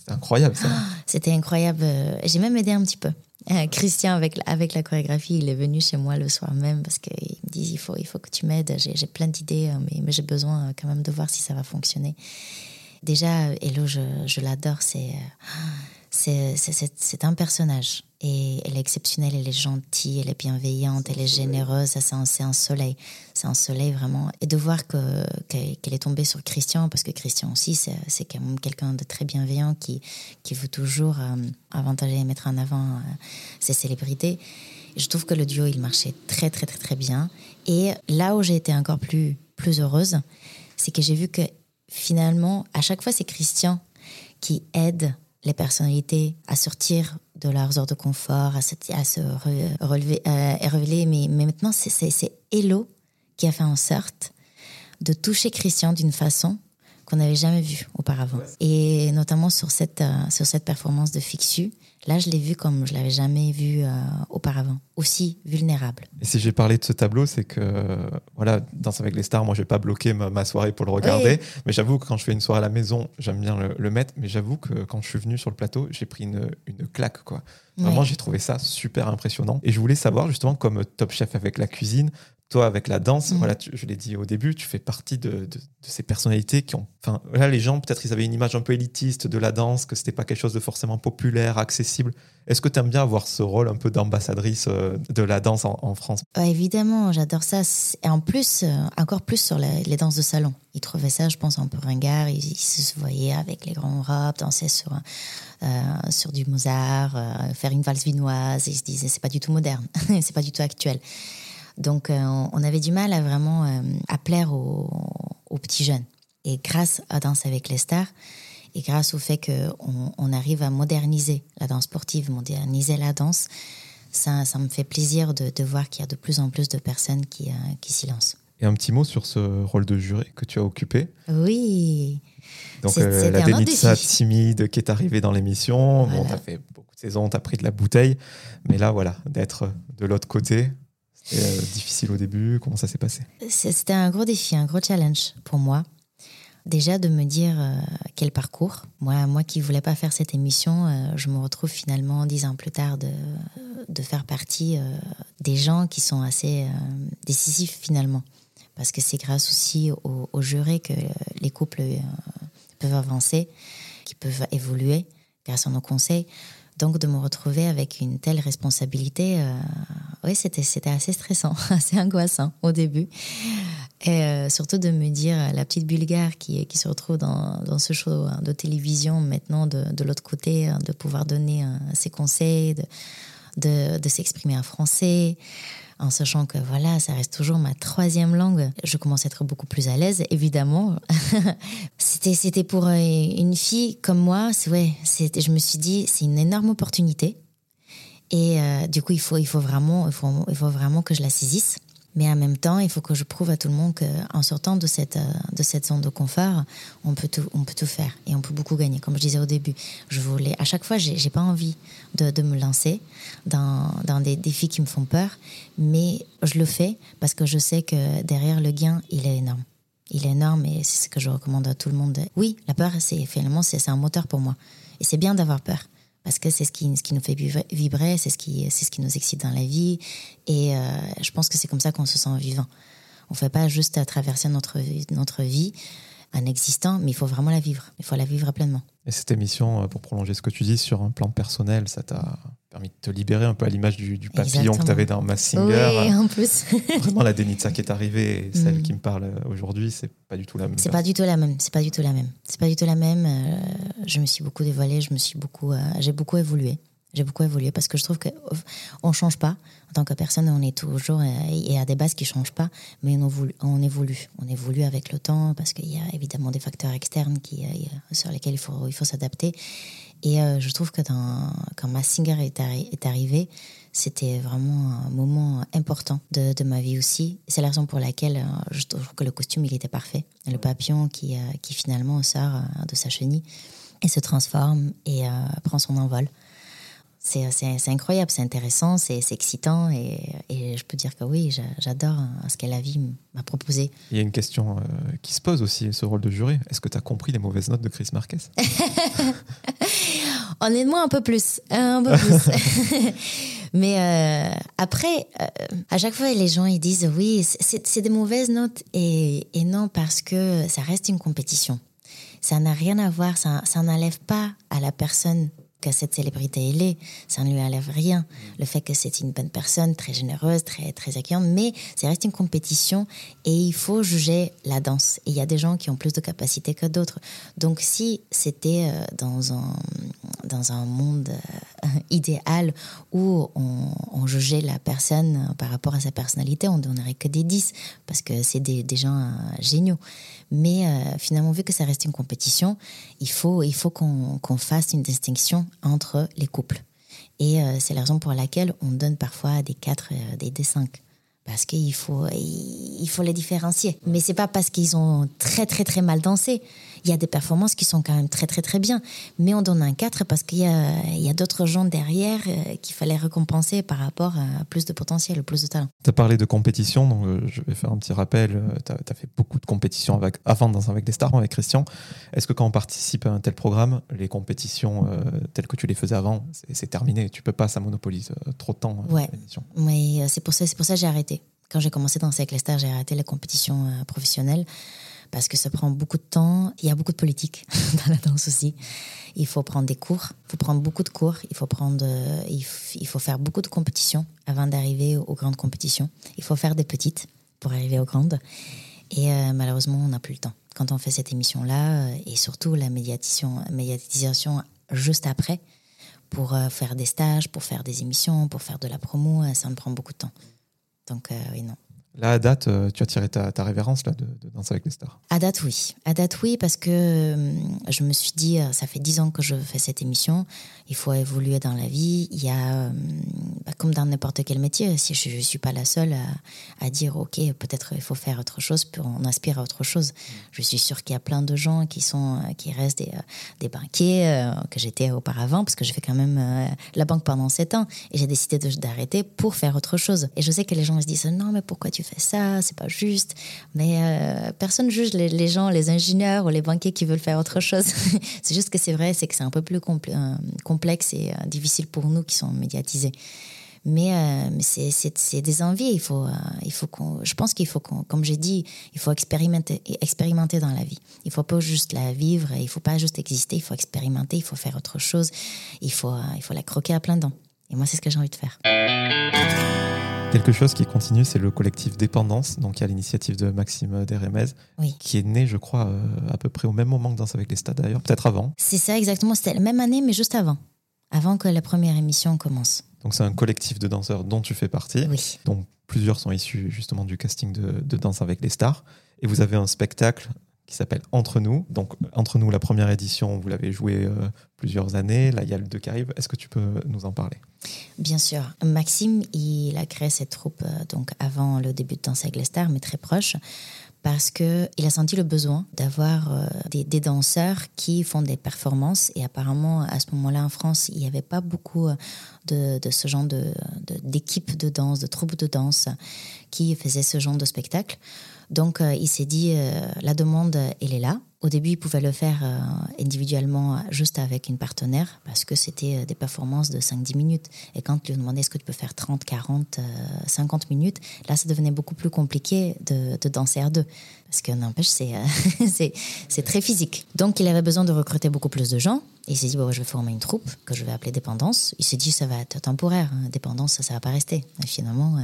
C'était incroyable ça. C'était incroyable. Euh, J'ai même aidé un petit peu. Euh, Christian, avec, avec la chorégraphie, il est venu chez moi le soir même parce qu'il me dit il faut, il faut que tu m'aides. J'ai plein d'idées, euh, mais, mais j'ai besoin quand même de voir si ça va fonctionner. Déjà, Hello, je, je l'adore. C'est c'est un personnage. Et elle est exceptionnelle, elle est gentille, elle est bienveillante, elle est généreuse. Ça, C'est un, soleil. C'est un soleil vraiment. Et de voir que- que- qu'elle est tombée sur Christian, parce que Christian aussi, c'est c'est quand même quelqu'un de très bienveillant qui, qui veut toujours euh, avantager et mettre en avant euh, ses célébrités. Je trouve que le duo, il marchait très, très, très, très bien. Et là où j'ai été encore plus, plus heureuse, c'est que j'ai vu que finalement, à chaque fois, c'est Christian qui aide les personnalités à sortir de leurs heures de confort, à se, à se re- relever euh. Mais, mais maintenant, c'est- c'est c'est Hello qui a fait en sorte de toucher Christian d'une façon qu'on n'avait jamais vue auparavant. Et notamment sur cette, euh, sur cette performance de Fixu, là, je l'ai vu comme je l'avais jamais vu euh, auparavant, aussi vulnérable. Et si j'ai parlé de ce tableau, c'est que, voilà, Danse avec les stars, moi, je vais pas bloquer ma, ma soirée pour le regarder. Mais j'avoue que quand je fais une soirée à la maison, j'aime bien le, le mettre. Mais j'avoue que quand je suis venu sur le plateau, j'ai pris une, une claque, quoi. Vraiment, j'ai trouvé ça super impressionnant. Et je voulais savoir, justement, comme top chef avec la cuisine, toi, avec la danse, Mhm. voilà, tu- je l'ai dit au début, tu fais partie de, de- de ces personnalités qui ont. Enfin, là, les gens, peut-être, ils avaient une image un peu élitiste de la danse, que c'était pas quelque chose de forcément populaire, accessible. Est-ce que tu aimes bien avoir ce rôle un peu d'ambassadrice euh, de la danse en, en France? Ouais, évidemment, j'adore ça. Et en plus, euh, encore plus sur les, les danses de salon. Ils trouvaient ça, je pense, un peu ringard. Ils, ils se voyaient avec les grands robes, danser sur, euh, sur du Mozart, euh, faire une valse vinoise. Ils se disaient, c'est pas du tout moderne, <laughs> c'est pas du tout actuel. Donc, euh, on avait du mal à vraiment euh, à plaire aux, aux petits jeunes. Et grâce à Danse avec les stars, et grâce au fait qu'on on arrive à moderniser la danse sportive, moderniser la danse, ça, ça me fait plaisir de, de voir qu'il y a de plus en plus de personnes qui, euh, qui s'y lancent. Et un petit mot sur ce rôle de juré que tu as occupé. Oui, Donc, euh, la Denitsa timide qui est arrivée dans l'émission. Bon, t'as fait beaucoup de saisons, t'as pris de la bouteille. Mais là, voilà, d'être de l'autre côté, euh, difficile au début. Comment ça s'est passé? C'était un gros défi, un gros challenge pour moi. Déjà de me dire euh, quel parcours. Moi, moi qui voulais pas faire cette émission, euh, je me retrouve finalement dix ans plus tard de, de faire partie euh, des gens qui sont assez décisifs finalement. Parce que c'est grâce aussi aux, jurés que les couples peuvent avancer, qui peuvent évoluer grâce à nos conseils. Donc de me retrouver avec une telle responsabilité, euh, oui, c'était c'était assez stressant, <laughs> assez angoissant au début. Et euh, surtout de me dire, euh, la petite bulgare qui, qui se retrouve dans, dans ce show hein, de télévision, maintenant de, de l'autre côté, hein, de pouvoir donner ses conseils, de, de s'exprimer en français, en sachant que voilà, ça reste toujours ma troisième langue. Je commence à être beaucoup plus à l'aise, évidemment. <laughs> c'était, c'était pour euh, une fille comme moi, c'est, ouais, c'était, je me suis dit, c'est une énorme opportunité. Et euh, du coup, il faut, il, faut vraiment, il, faut, il faut vraiment que je la saisisse. Mais en même temps, il faut que je prouve à tout le monde qu'en sortant de cette, euh, de cette zone de confort, on peut, tout, on peut tout faire et on peut beaucoup gagner. Comme je disais au début, je voulais, à chaque fois, j'ai j'ai pas envie de, de me lancer dans, dans des défis qui me font peur, mais je le fais parce que je sais que derrière le gain, il est énorme. Il est énorme et c'est ce que je recommande à tout le monde. Oui, la peur, c'est finalement c'est un moteur pour moi. Et c'est bien d'avoir peur. Parce que c'est ce qui, nous fait vibrer, c'est ce, qui, ce qui nous excite dans la vie. Et euh, je pense que c'est comme ça qu'on se sent vivant. On ne fait pas juste traverser notre, notre vie en existant, mais il faut vraiment la vivre. Il faut la vivre pleinement. Et cette émission, euh, pour prolonger ce que tu dis, sur un plan personnel, ça t'a permis de te libérer un peu à l'image du, papillon que tu avais dans Mass Singer. Oui, en plus. <laughs> Vraiment, la Denitsa qui est arrivée, celle mm. qui me parle aujourd'hui, c'est pas du tout la même. C'est pas du tout la même. C'est pas du tout la même. C'est pas du tout la même. Euh, je me suis beaucoup dévoilée, je me suis beaucoup, euh, j'ai beaucoup évolué. J'ai beaucoup évolué parce que je trouve qu'on ne change pas. En tant que personne, on est toujours. Il y a des bases qui ne changent pas, mais on évolue, on évolue. On évolue avec le temps parce qu'il y a évidemment des facteurs externes qui, euh, sur lesquels il faut, il faut s'adapter. Et euh, je trouve que dans, quand Massinger est, est arrivé, c'était vraiment un moment important de, de ma vie aussi. C'est la raison pour laquelle euh, je trouve que le costume, il était parfait. Le papillon qui, qui finalement sort de sa chenille et se transforme et prend son envol c'est incroyable, c'est intéressant, c'est excitant et, et, je peux dire que oui, j'adore hein, ce que la vie m'a proposé. Il y a une question euh, qui se pose aussi, ce rôle de juré. Est-ce que tu as compris les mauvaises notes de Chris Marquez? <laughs> Honnêtement, un peu plus. Un peu plus. <laughs> <laughs> Mais euh, après, euh, à chaque fois, les gens ils disent oui, c'est des mauvaises notes et, et, non, parce que ça reste une compétition. Ça n'a rien à voir, ça, ça n'enlève pas à la personne que cette célébrité elle est, ça ne lui enlève rien. Le fait que c'est une bonne personne, très généreuse, très, très accueillante, mais ça reste une compétition et il faut juger la danse. Il y a des gens qui ont plus de capacités que d'autres. Donc si c'était euh, dans un, dans un monde euh, <laughs> idéal où on, jugeait la personne par rapport à sa personnalité, on donnerait que des 10 parce que c'est des, des gens euh, géniaux. Mais finalement, vu que ça reste une compétition, il faut, il faut qu'on fasse une distinction entre les couples. Et euh, c'est la raison pour laquelle on donne parfois des 4, euh, des, des 5 parce qu'il faut, il faut les différencier. Mais c'est pas parce qu'ils ont très très très mal dansé. Il y a des performances qui sont quand même très très très bien. Mais on donne un 4 parce qu'il y a, il y a d'autres gens derrière euh, qu'il fallait récompenser par rapport à plus de potentiel, plus de talent. Tu as parlé de compétition, donc euh, je vais faire un petit rappel. Euh, tu as, fait beaucoup de compétitions avec, avant dans avec des stars, avec Christian. Est-ce que quand on participe à un tel programme, les compétitions telles que tu les faisais avant, c'est terminé? Tu peux pas, ça monopolise trop de temps. Ouais. Oui, c'est pour ça, c'est pour ça que j'ai arrêté. Quand j'ai commencé dans avec les stars, j'ai arrêté les compétitions professionnelles parce que ça prend beaucoup de temps. Il y a beaucoup de politique <laughs> dans la danse aussi. Il faut prendre des cours, il faut prendre beaucoup de cours, il faut, prendre, euh, il, faut faire beaucoup de compétitions avant d'arriver aux grandes compétitions. Il faut faire des petites pour arriver aux grandes. Et euh, malheureusement, on n'a plus le temps. Quand on fait cette émission-là, et surtout la médiatisation, juste après, pour faire des stages, pour faire des émissions, pour faire de la promo, ça me prend beaucoup de temps. Donc, euh, oui, non. Là, à date, euh, tu as tiré ta, révérence là, de, de, Danse avec les stars À date, oui. À date, oui, parce que euh, je me suis dit, ça fait dix ans que je fais cette émission, il faut évoluer dans la vie. Il y a, bah, comme dans n'importe quel métier, si je ne suis pas la seule à, dire, OK, peut-être il faut faire autre chose, on aspire à autre chose. Je suis sûre qu'il y a plein de gens qui, sont, qui restent des, des banquiers, que j'étais auparavant, parce que j'ai fait quand même la banque pendant sept ans, et j'ai décidé d'arrêter pour faire autre chose. Et je sais que les gens se disent, non, mais pourquoi tu fais ça, c'est pas juste. Mais euh, personne juge les, gens, les ingénieurs ou les banquiers qui veulent faire autre chose. <laughs> c'est juste que c'est vrai, c'est que c'est un peu plus euh, complexe et euh, difficile pour nous qui sommes médiatisés. Mais, c'est des envies. Il faut, il faut je pense qu'il faut, comme j'ai dit, il faut expérimenter, expérimenter dans la vie. Il faut pas juste la vivre, il faut pas juste exister, il faut expérimenter, il faut faire autre chose. Il faut, il faut la croquer à plein dents. Et moi, c'est ce que j'ai envie de faire. Quelque chose qui continue, c'est le collectif Dépendance, donc a l'initiative de Maxime Deremez, qui est né, je crois, euh, à peu près au même moment que Danse avec les stades d'ailleurs, peut-être avant. C'est ça exactement, c'était la même année, mais juste avant, avant que la première émission commence. Donc c'est un collectif de danseurs dont tu fais partie, oui. dont plusieurs sont issus justement du casting de, de Danse avec les stars. Et vous avez un spectacle qui s'appelle Entre nous. Donc, Entre nous, la première édition, vous l'avez joué euh, plusieurs années. Là, il y a le 2 qui. Est-ce que tu peux nous en parler? Bien sûr. Maxime, il a créé cette troupe euh, donc avant le début de Danse avec les stars, mais très proche parce qu'il a senti le besoin d'avoir euh, des, danseurs qui font des performances. Et apparemment, à ce moment-là, en France, il n'y avait pas beaucoup de, ce genre d'équipe de, de danse, de troupes de danse qui faisaient ce genre de spectacle. Donc, il s'est dit, la demande, elle est là. Au début, il pouvait le faire euh, individuellement, juste avec une partenaire, parce que c'était euh, des performances de 5-10 minutes. Et quand tu lui demandais est-ce que tu peux faire 30, 40, 50 minutes, là, ça devenait beaucoup plus compliqué de, danser à deux. Parce que n'empêche, euh, <laughs> c'est très physique. Donc, il avait besoin de recruter beaucoup plus de gens. Il s'est dit, bon, je vais former une troupe que je vais appeler Dépendance. Il s'est dit, ça va être temporaire. Hein. Dépendance, ça ne va pas rester. Et finalement,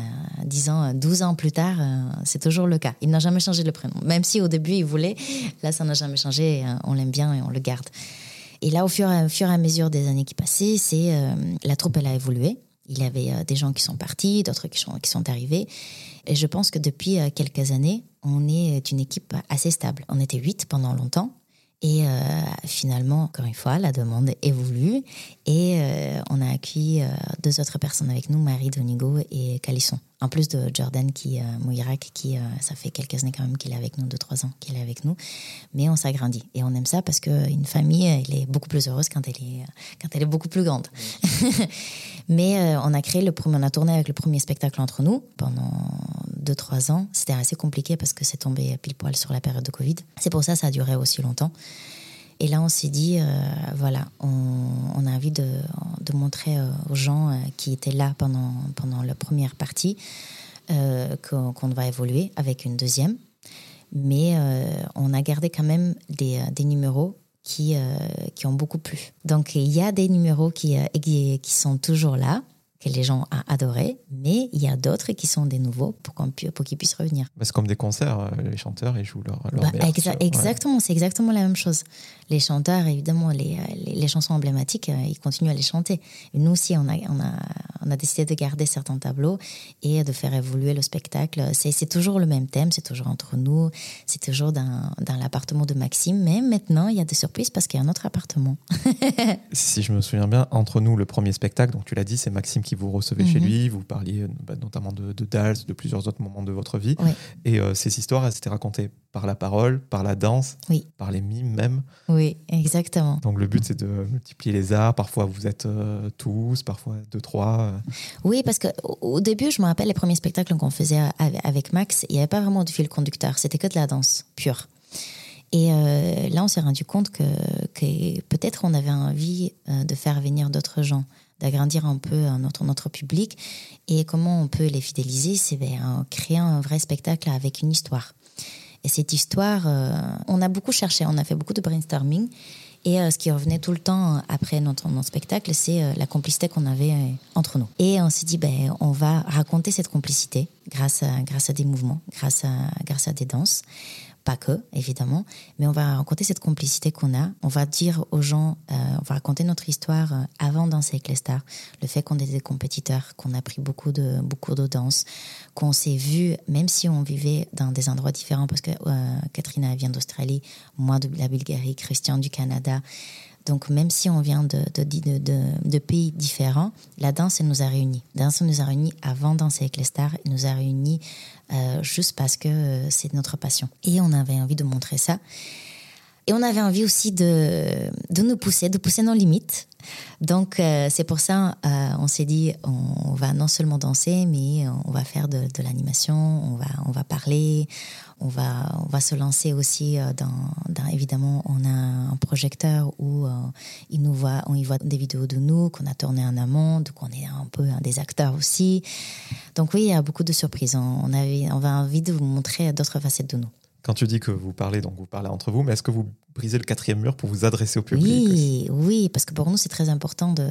10 ans, 12 ans plus tard, c'est toujours le cas. Il n'a jamais changé le prénom. Même si au début, il voulait, là, ça n'a jamais changé. Euh, on l'aime bien et on le garde. Et là, au fur, et, à mesure des années qui passaient, c'est euh, la troupe elle a évolué. Il y avait euh, des gens qui sont partis, d'autres qui sont, qui sont arrivés. Et je pense que depuis quelques années, on est une équipe assez stable. On était huit pendant longtemps. Et finalement, encore une fois, la demande évolue et on a accueilli deux autres personnes avec nous, Marie Donigo et Calisson. En plus de Jordan qui, euh, Mouirak, qui, euh, ça fait quelques années quand même qu'il est avec nous, deux, trois ans qu'il est avec nous. Mais on s'agrandit. Et on aime ça parce qu'une famille, elle est beaucoup plus heureuse quand elle est, quand elle est beaucoup plus grande. <laughs> Mais euh, on a créé le premier, on a tourné avec le premier spectacle entre nous pendant deux, trois ans. C'était assez compliqué parce que c'est tombé pile poil sur la période de Covid. C'est pour ça que ça a duré aussi longtemps. Et là, on s'est dit, euh, voilà, on, a envie de, de, montrer euh, aux gens euh, qui étaient là pendant, pendant la première partie qu'on va évoluer avec une deuxième. Mais on a gardé quand même des, des numéros qui, qui ont beaucoup plu. Donc, il y a des numéros qui, qui sont toujours là, que les gens ont adoré, mais il y a d'autres qui sont des nouveaux pour, pour qu'ils puissent revenir. C'est comme des concerts, euh, les chanteurs, ils jouent leur, bah, Exactement, c'est exactement la même chose. Les chanteurs, évidemment, les, les, chansons emblématiques, euh, ils continuent à les chanter. nous aussi, on a, on, a, on a décidé de garder certains tableaux et de faire évoluer le spectacle. C'est toujours le même thème, c'est toujours entre nous, c'est toujours dans, dans l'appartement de Maxime, mais maintenant, il y a des surprises parce qu'il y a un autre appartement. <laughs> si je me souviens bien, entre nous, le premier spectacle, donc tu l'as dit, c'est Maxime qui vous recevez chez mhm. lui, vous parliez bah, notamment de, de Dals, de plusieurs autres moments de votre vie. Et euh, ces histoires, elles étaient racontées par la parole, par la danse, par les mimes même. Oui, exactement. Donc le but, c'est de multiplier les arts. Parfois, vous êtes euh, tous, parfois deux, trois. Euh. Oui, parce qu'au début, je me rappelle les premiers spectacles qu'on faisait avec Max, il n'y avait pas vraiment de fil conducteur, c'était que de la danse pure. Et là, on s'est rendu compte que, que peut-être on avait envie de faire venir d'autres gens d'agrandir un peu euh, notre, public. Et comment on peut les fidéliser C'est ben, en créant un vrai spectacle avec une histoire. Et cette histoire, euh, on a beaucoup cherché, on a fait beaucoup de brainstorming. Et euh, ce qui revenait tout le temps après notre, notre spectacle, c'est la complicité qu'on avait entre nous. Et on s'est dit, ben, on va raconter cette complicité grâce à, grâce à des mouvements, grâce à, grâce à des danses pas que, évidemment, mais on va raconter cette complicité qu'on a. On va dire aux gens, euh, on va raconter notre histoire euh, avant Danser avec les stars, le fait qu'on est des compétiteurs, qu'on a pris beaucoup de, beaucoup de danse, qu'on s'est vu, même si on vivait dans des endroits différents, parce que euh, Catherine vient d'Australie, moi de la Bulgarie, Christian du Canada. Donc, même si on vient de, pays différents, la danse, nous a réunis. La danse nous a réunis avant Danser avec les stars. Elle nous a réunis euh, juste parce que euh, c'est notre passion. Et on avait envie de montrer ça. Et on avait envie aussi de, de nous pousser, de pousser nos limites. Donc, euh, c'est pour ça, on s'est dit, on, va non seulement danser, mais on va faire de, de l'animation, on va, on va parler, on va, on va se lancer aussi dans, dans évidemment, on a un projecteur où il nous voit, on y voit des vidéos de nous qu'on a tournées en amont, donc on est un peu des acteurs aussi. Donc oui, il y a beaucoup de surprises. On, avait, on va envie de vous montrer d'autres facettes de nous. Quand tu dis que vous parlez, donc vous parlez entre vous, mais est-ce que vous brisez le quatrième mur pour vous adresser au public Oui, oui, parce que pour nous, c'est très important de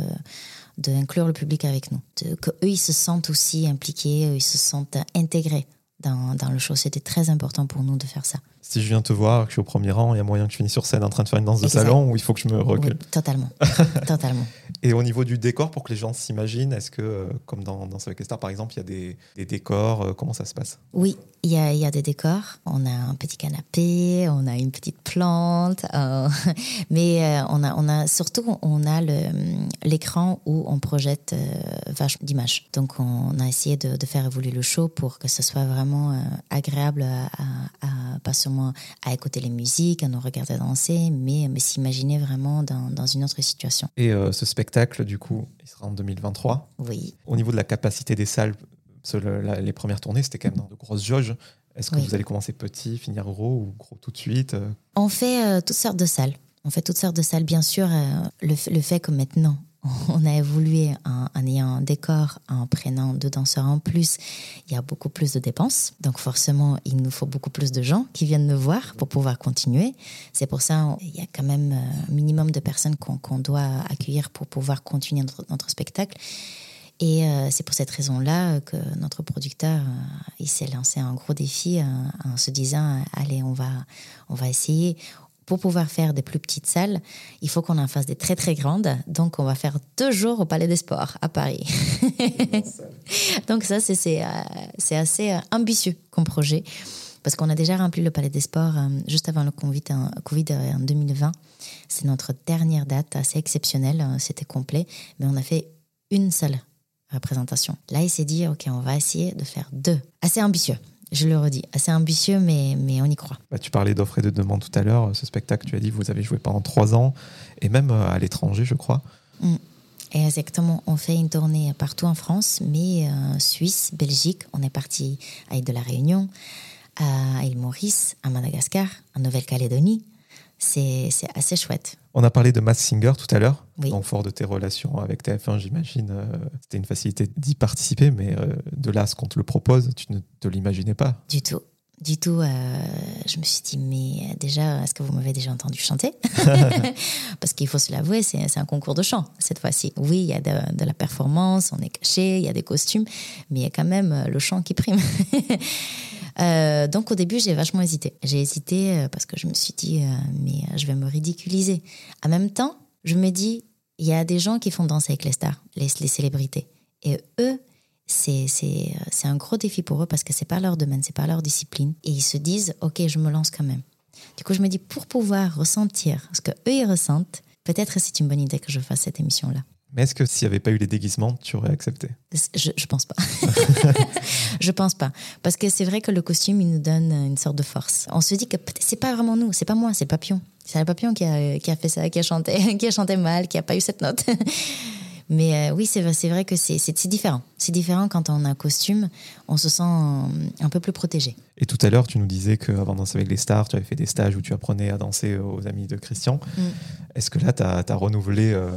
d'inclure le public avec nous, que eux ils se sentent aussi impliqués, ils se sentent intégrés dans, dans le show. C'était très important pour nous de faire ça si je viens te voir, que je suis au premier rang, il y a moyen que je finisse sur scène en train de faire une danse de salon ou il faut que je me recule Totalement. <laughs> totalement. Et au niveau du décor, pour que les gens s'imaginent, est-ce que, euh, comme dans Danse avec les stars, par exemple, il y a des, des décors euh, Comment ça se passe? Oui, il y, a, il y, a, des décors. On a un petit canapé, on a une petite plante, euh, <laughs> mais on, a, on a surtout on a l'écran où on projette vache d'images. Donc on a essayé de, de, faire évoluer le show pour que ce soit vraiment agréable à, à, à pas à écouter les musiques, à nous regarder danser, mais, mais s'imaginer vraiment dans, dans, une autre situation. Et euh, ce spectacle, du coup, il sera en 2023. Oui. Au niveau de la capacité des salles, les premières tournées, c'était quand même dans de grosses jauges. Est-ce que Oui. vous allez commencer petit, finir gros ou gros tout de suite euh? On fait euh, toutes sortes de salles. On fait toutes sortes de salles. Bien sûr, euh, le, le fait que maintenant, on a évolué en, ayant un décor, en prenant deux danseurs en plus, il y a beaucoup plus de dépenses. Donc forcément, il nous faut beaucoup plus de gens qui viennent nous voir pour pouvoir continuer. C'est pour ça on- il y a quand même euh, un minimum de personnes qu'on doit accueillir pour pouvoir continuer notre, spectacle. Et euh, c'est pour cette raison-là que notre producteur, euh, s'est lancé un gros défi en se disant, allez, on va, on va essayer. Pour pouvoir faire des plus petites salles, il faut qu'on en fasse des très très grandes. Donc, on va faire deux jours au Palais des Sports à Paris. <laughs> Donc ça, c'est euh, assez euh, ambitieux comme projet. Parce qu'on a déjà rempli le Palais des Sports euh, juste avant le Covid, en, Covid en 2020. C'est notre dernière date, assez exceptionnelle. C'était complet. Mais on a fait une seule représentation. Là, il s'est dit, OK, on va essayer de faire deux. Assez ambitieux, je le redis. Assez ambitieux, mais, mais on y croit. Bah, Tu parlais d'offres et de demandes tout à l'heure. Ce spectacle, tu as dit, vous avez joué pendant trois ans et même euh, à l'étranger, je crois. Et exactement, on fait une tournée partout en France, mais euh, Suisse, Belgique, on est parti à l'île de la Réunion, à île Maurice, à Madagascar, en Nouvelle-Calédonie. C'est assez chouette. On a parlé de Mass Singer tout à l'heure. Oui. Donc, fort de tes relations avec TF1, j'imagine, euh, c'était une facilité d'y participer, mais euh, de là à ce qu'on te le propose, tu ne te l'imaginais pas. Du tout. Du tout, euh, je me suis dit, mais déjà, est-ce que vous m'avez déjà entendu chanter? <laughs> <laughs> Parce qu'il faut se l'avouer, c'est un concours de chant cette fois-ci. Oui, il y a de, de la performance, on est caché, il y a des costumes, mais il y a quand même le chant qui prime. <laughs> Euh, donc au début, j'ai vachement hésité. J'ai hésité euh, parce que je me suis dit, euh, mais je vais me ridiculiser. En même temps, je me dis, il y a des gens qui font danser avec les stars, les, les célébrités. Et eux, c'est un gros défi pour eux parce que c'est pas leur domaine, c'est pas leur discipline. Et ils se disent, ok, je me lance quand même. Du coup, je me dis, pour pouvoir ressentir ce que eux ils ressentent, peut-être c'est une bonne idée que je fasse cette émission-là. Mais est-ce que s'il n'y avait pas eu les déguisements, tu aurais accepté? Je, je pense pas. <laughs> je pense pas. Parce que c'est vrai que le costume, il nous donne une sorte de force. On se dit que c'est pas vraiment nous, c'est pas moi, c'est le papillon. C'est le papillon qui a, qui a fait ça, qui a chanté, <laughs> qui a chanté mal, qui a pas eu cette note. Mais euh, oui, c'est vrai, c'est vrai que c'est différent. C'est différent quand on a un costume, on se sent euh, un peu plus protégé. Et tout à l'heure, tu nous disais qu'avant danser avec les stars, tu avais fait des stages où tu apprenais à danser aux amis de Christian. Mm. Est-ce que là, tu as, renouvelé euh,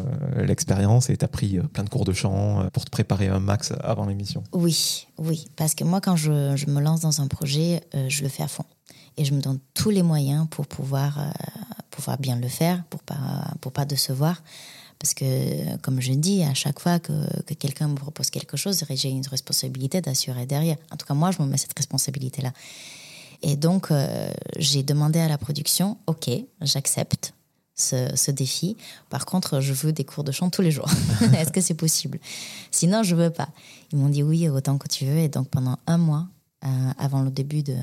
l'expérience et tu as pris plein de cours de chant pour te préparer un max avant l'émission? Oui, oui. Parce que moi, quand je, je me lance dans un projet, euh, je le fais à fond. Et je me donne tous les moyens pour pouvoir, pouvoir bien le faire, pour pas, pour pas décevoir. Parce que, comme je dis, à chaque fois que, que quelqu'un me propose quelque chose, j'ai une responsabilité d'assurer derrière. En tout cas, moi, je me mets cette responsabilité-là. Et donc, euh, j'ai demandé à la production, OK, j'accepte ce, ce défi. Par contre, je veux des cours de chant tous les jours. <laughs> Est-ce que c'est possible? Sinon, je veux pas. Ils m'ont dit oui, autant que tu veux. Et donc, pendant un mois, euh, avant le début de,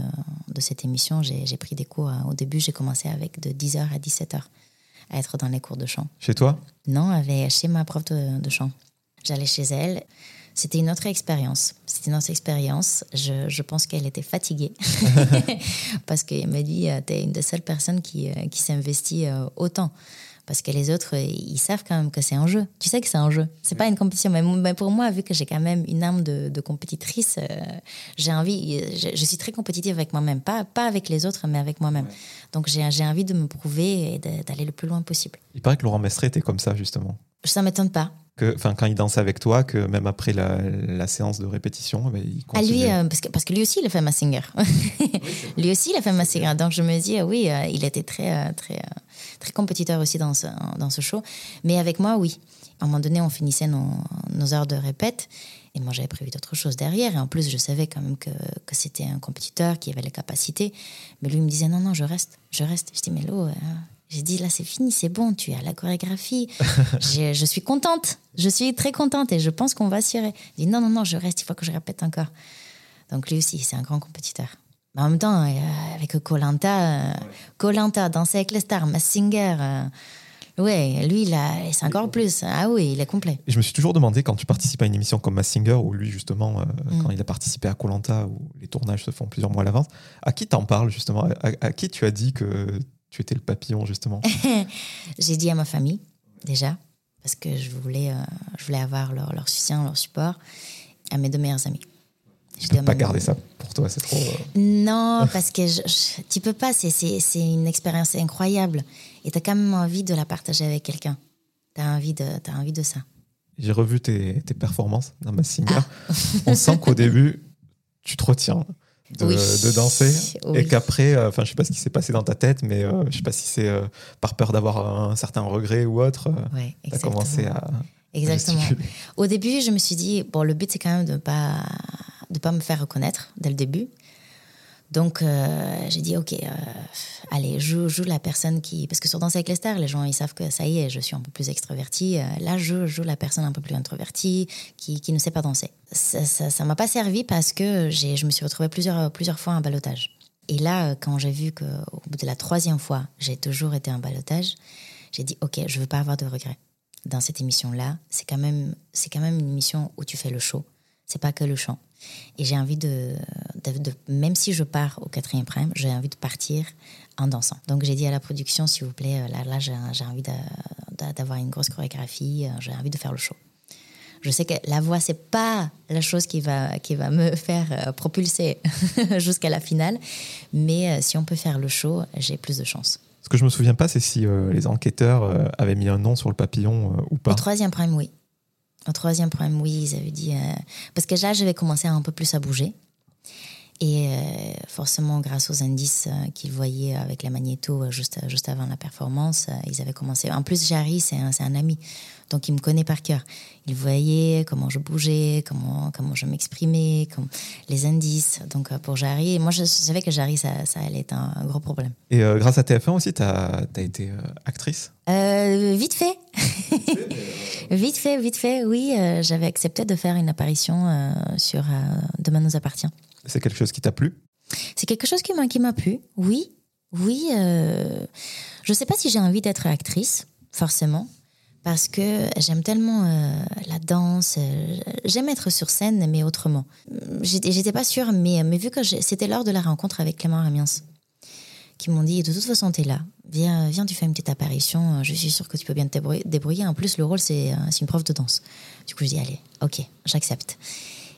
de cette émission, j'ai j'ai pris des cours. Euh, Au début, j'ai commencé avec de 10h à 17h à être dans les cours de chant. Chez toi? Non, avec, chez ma prof de, de chant. J'allais chez elle. C'était une autre expérience. C'était une autre expérience. Je, je pense qu'elle était fatiguée. <laughs> <laughs> Parce qu'elle m'a dit, tu es une des seules personnes qui, euh, qui s'investit euh, autant. Parce que les autres, euh, ils savent quand même que c'est un jeu. Tu sais que c'est un jeu. C'est pas une compétition. Mais, mais pour moi, vu que j'ai quand même une âme de, de compétitrice, euh, j'ai envie, je, je suis très compétitive avec moi-même. Pas, pas avec les autres, mais avec moi-même. Donc j'ai j'ai envie de me prouver et d'aller le plus loin possible. Il paraît que Laurent Mestré était comme ça, justement. Ça m'étonne pas. Que, enfin, quand il dansait avec toi, que même après la, la séance de répétition, ben, il À lui, continuait. euh, parce, que, parce que lui aussi, il a fait Massinger. <laughs> lui aussi, il a fait Massinger. Donc je me dis, euh, oui, euh, il était très, euh, très, euh, très compétiteur aussi dans ce, dans ce show. Mais avec moi, oui. À un moment donné, on finissait nos, nos heures de répète. Et moi, j'avais prévu d'autres choses derrière. Et en plus, je savais quand même que, que c'était un compétiteur qui avait les capacités. Mais lui, il me disait, non, non, je reste, je reste. Je dis, mais euh, j'ai dit, là, c'est fini, c'est bon, tu es à la chorégraphie. <laughs> Je suis contente, je suis très contente et je pense qu'on va s'y Il dit, non, non, non, je reste, il faut que je répète encore. Donc lui aussi, c'est un grand compétiteur. Mais en même temps, euh, avec Colanta, Colanta, danser avec les stars, Massinger, euh, ouais, lui, il c'est encore plus. Ah oui, il est complet. Et je me suis toujours demandé, quand tu participes à une émission comme Mass Singer, où lui, justement, euh, Mm. quand il a participé à Colanta, où les tournages se font plusieurs mois à l'avance, à qui t'en parles, justement? À, à qui tu as dit que tu étais le papillon, justement? <laughs> J'ai dit à ma famille, déjà, parce que je voulais, euh, je voulais avoir leur, leur soutien, leur support, à mes deux meilleurs amis. Je peux pas garder ça pour toi, c'est trop. Euh. Non, <laughs> parce que je, tu peux pas, c'est une expérience incroyable. Et tu as quand même envie de la partager avec quelqu'un. Tu as, envie de, as envie de ça. J'ai revu tes, tes, performances dans ma Singer. Ah. On sent qu'au <laughs> début, tu te retiens de, de danser et qu'après, euh, enfin, je sais pas ce qui s'est passé dans ta tête, mais je euh, je sais pas si c'est par peur d'avoir un certain regret ou autre. Ouais, tu as commencé à. Exactement. Au début, je me suis dit, bon, le but, c'est quand même de ne pas de pas me faire reconnaître dès le début. Donc, euh, j'ai dit, OK, euh, allez, joue, joue la personne qui... Parce que sur Danser avec les stars, les gens, ils savent que ça y est, je suis un peu plus extravertie. Euh, là, je joue la personne un peu plus introvertie, qui, qui ne sait pas danser. Ça ne m'a pas servi parce que je me suis retrouvée plusieurs, plusieurs fois en balotage. Et là, quand j'ai vu qu'au bout de la troisième fois, j'ai toujours été en balotage, j'ai dit, OK, je veux pas avoir de regrets dans cette émission-là. C'est quand, même, quand même une émission où tu fais le show. C'est pas que le chant. Et j'ai envie de, même si je pars au quatrième prime, j'ai envie de partir en dansant. Donc j'ai dit à la production, s'il vous plaît, euh, là, là j'ai envie d'avoir une grosse chorégraphie, euh, j'ai envie de faire le show. Je sais que la voix, c'est pas la chose qui va, qui va me faire euh, propulser <laughs> jusqu'à la finale, mais si on peut faire le show, j'ai plus de chance. Ce que je me souviens pas, c'est si les enquêteurs avaient mis un nom sur le papillon ou pas. Au troisième prime, oui. Au troisième problème, oui, ils avaient dit. Euh, parce que là, je vais commencer un peu plus à bouger. Et euh, forcément, grâce aux indices euh, qu'ils voyaient avec la magnéto juste, juste avant la performance, ils avaient commencé. En plus, Jarry, c'est un, un, ami. Donc, il me connaît par cœur. Il voyait comment je bougeais, comment, comment je m'exprimais, les indices. Donc, pour Jarry, moi, je savais que Jarry, ça, ça allait être un, gros problème. Et grâce à TF1 aussi, tu as, as, été actrice? Vite fait. <laughs> Vite fait, vite fait, oui. Euh, j'avais accepté de faire une apparition euh, sur euh, Demain nous appartient. C'est quelque chose qui t'a plu? C'est quelque chose qui m'a, plu, oui. Oui. je ne sais pas si j'ai envie d'être actrice, forcément, parce que j'aime tellement la danse. j'aime être sur scène, mais autrement. J'étais, pas sûre, mais, mais vu que c'était lors de la rencontre avec Clément Ramiens, qui m'ont dit de toute façon, tu es là. Viens, viens, tu fais une petite apparition. Je suis sûre que tu peux bien te débrouiller. En plus, le rôle, c'est euh, une prof de danse. Du coup, je dis allez, ok, j'accepte.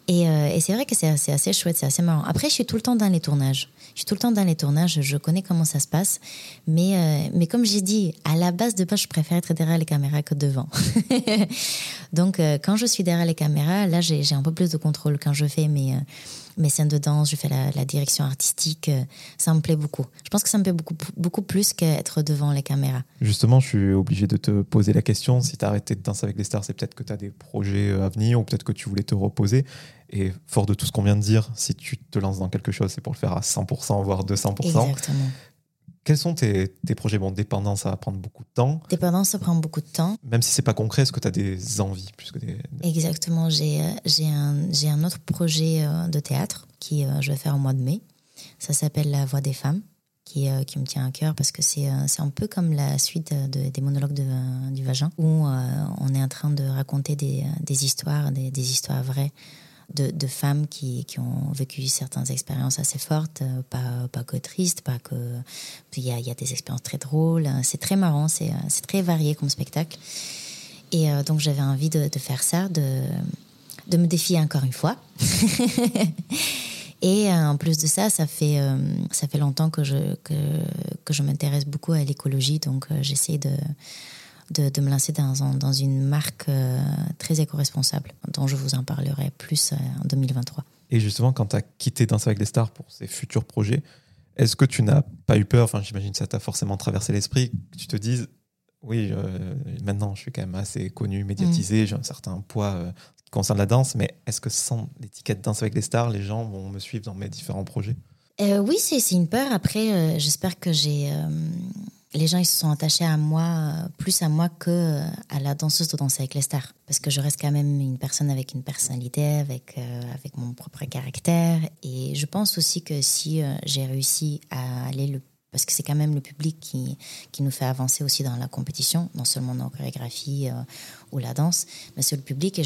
Et, euh, et c'est vrai que c'est assez, chouette, c'est assez marrant. Après, je suis tout le temps dans les tournages. Je suis tout le temps dans les tournages, je connais comment ça se passe. Mais, euh, mais comme j'ai dit, à la base de base, je préfère être derrière les caméras que devant. <laughs> Donc, quand je suis derrière les caméras, là, j'ai un peu plus de contrôle quand je fais mes mes scènes de danse, je fais la, direction artistique. Euh, ça me plaît beaucoup. Je pense que ça me plaît beaucoup, beaucoup plus qu'être devant les caméras. Justement, je suis obligé de te poser la question. Si tu as arrêté de danser avec les stars, c'est peut-être que tu as des projets euh, à venir ou peut-être que tu voulais te reposer. Et fort de tout ce qu'on vient de dire, si tu te lances dans quelque chose, c'est pour le faire à 100%, voire 200%. Exactement. Quels sont tes, projets? Bon, dépendance, ça va prendre beaucoup de temps. Dépendance, ça prend beaucoup de temps. Même si c'est pas concret, est-ce que tu as des envies plus que des... Exactement. J'ai un, un autre projet euh, de théâtre qui euh, je vais faire au mois de mai. Ça s'appelle La Voix des femmes, qui, euh, qui me tient à cœur parce que c'est un peu comme la suite des monologues de, du vagin, où on est en train de raconter des, des histoires, des, des histoires vraies de, femmes qui, qui, ont vécu certaines expériences assez fortes, euh, pas, pas que tristes, pas que. Il y a, il y a des expériences très drôles, c'est très marrant, c'est très varié comme spectacle. Et euh, donc j'avais envie de, faire ça, de, de me défier encore une fois. <laughs> Et euh, en plus de ça, ça fait, ça fait longtemps que je, que, que je m'intéresse beaucoup à l'écologie, donc j'essaie de de, me lancer dans, dans une marque euh, très éco-responsable, dont je vous en parlerai plus euh, en 2023. Et justement, quand tu as quitté Danse avec les stars pour ces futurs projets, est-ce que tu n'as pas eu peur, enfin j'imagine que ça t'a forcément traversé l'esprit, que tu te dises, oui, euh, maintenant je suis quand même assez connu, médiatisé, mm. j'ai un certain poids qui concerne la danse, mais est-ce que sans l'étiquette Danse avec les stars, les gens vont me suivre dans mes différents projets? Oui, c'est une peur. Après, j'espère que j'ai les gens ils se sont attachés à moi, euh, plus à moi que euh, à la danseuse de danser avec les stars. Parce que je reste quand même une personne avec une personnalité, avec, euh, avec mon propre caractère. Et je pense aussi que si j'ai réussi à aller le parce que c'est quand même le public qui, qui nous fait avancer aussi dans la compétition, non seulement dans la chorégraphie ou la danse, mais c'est le public et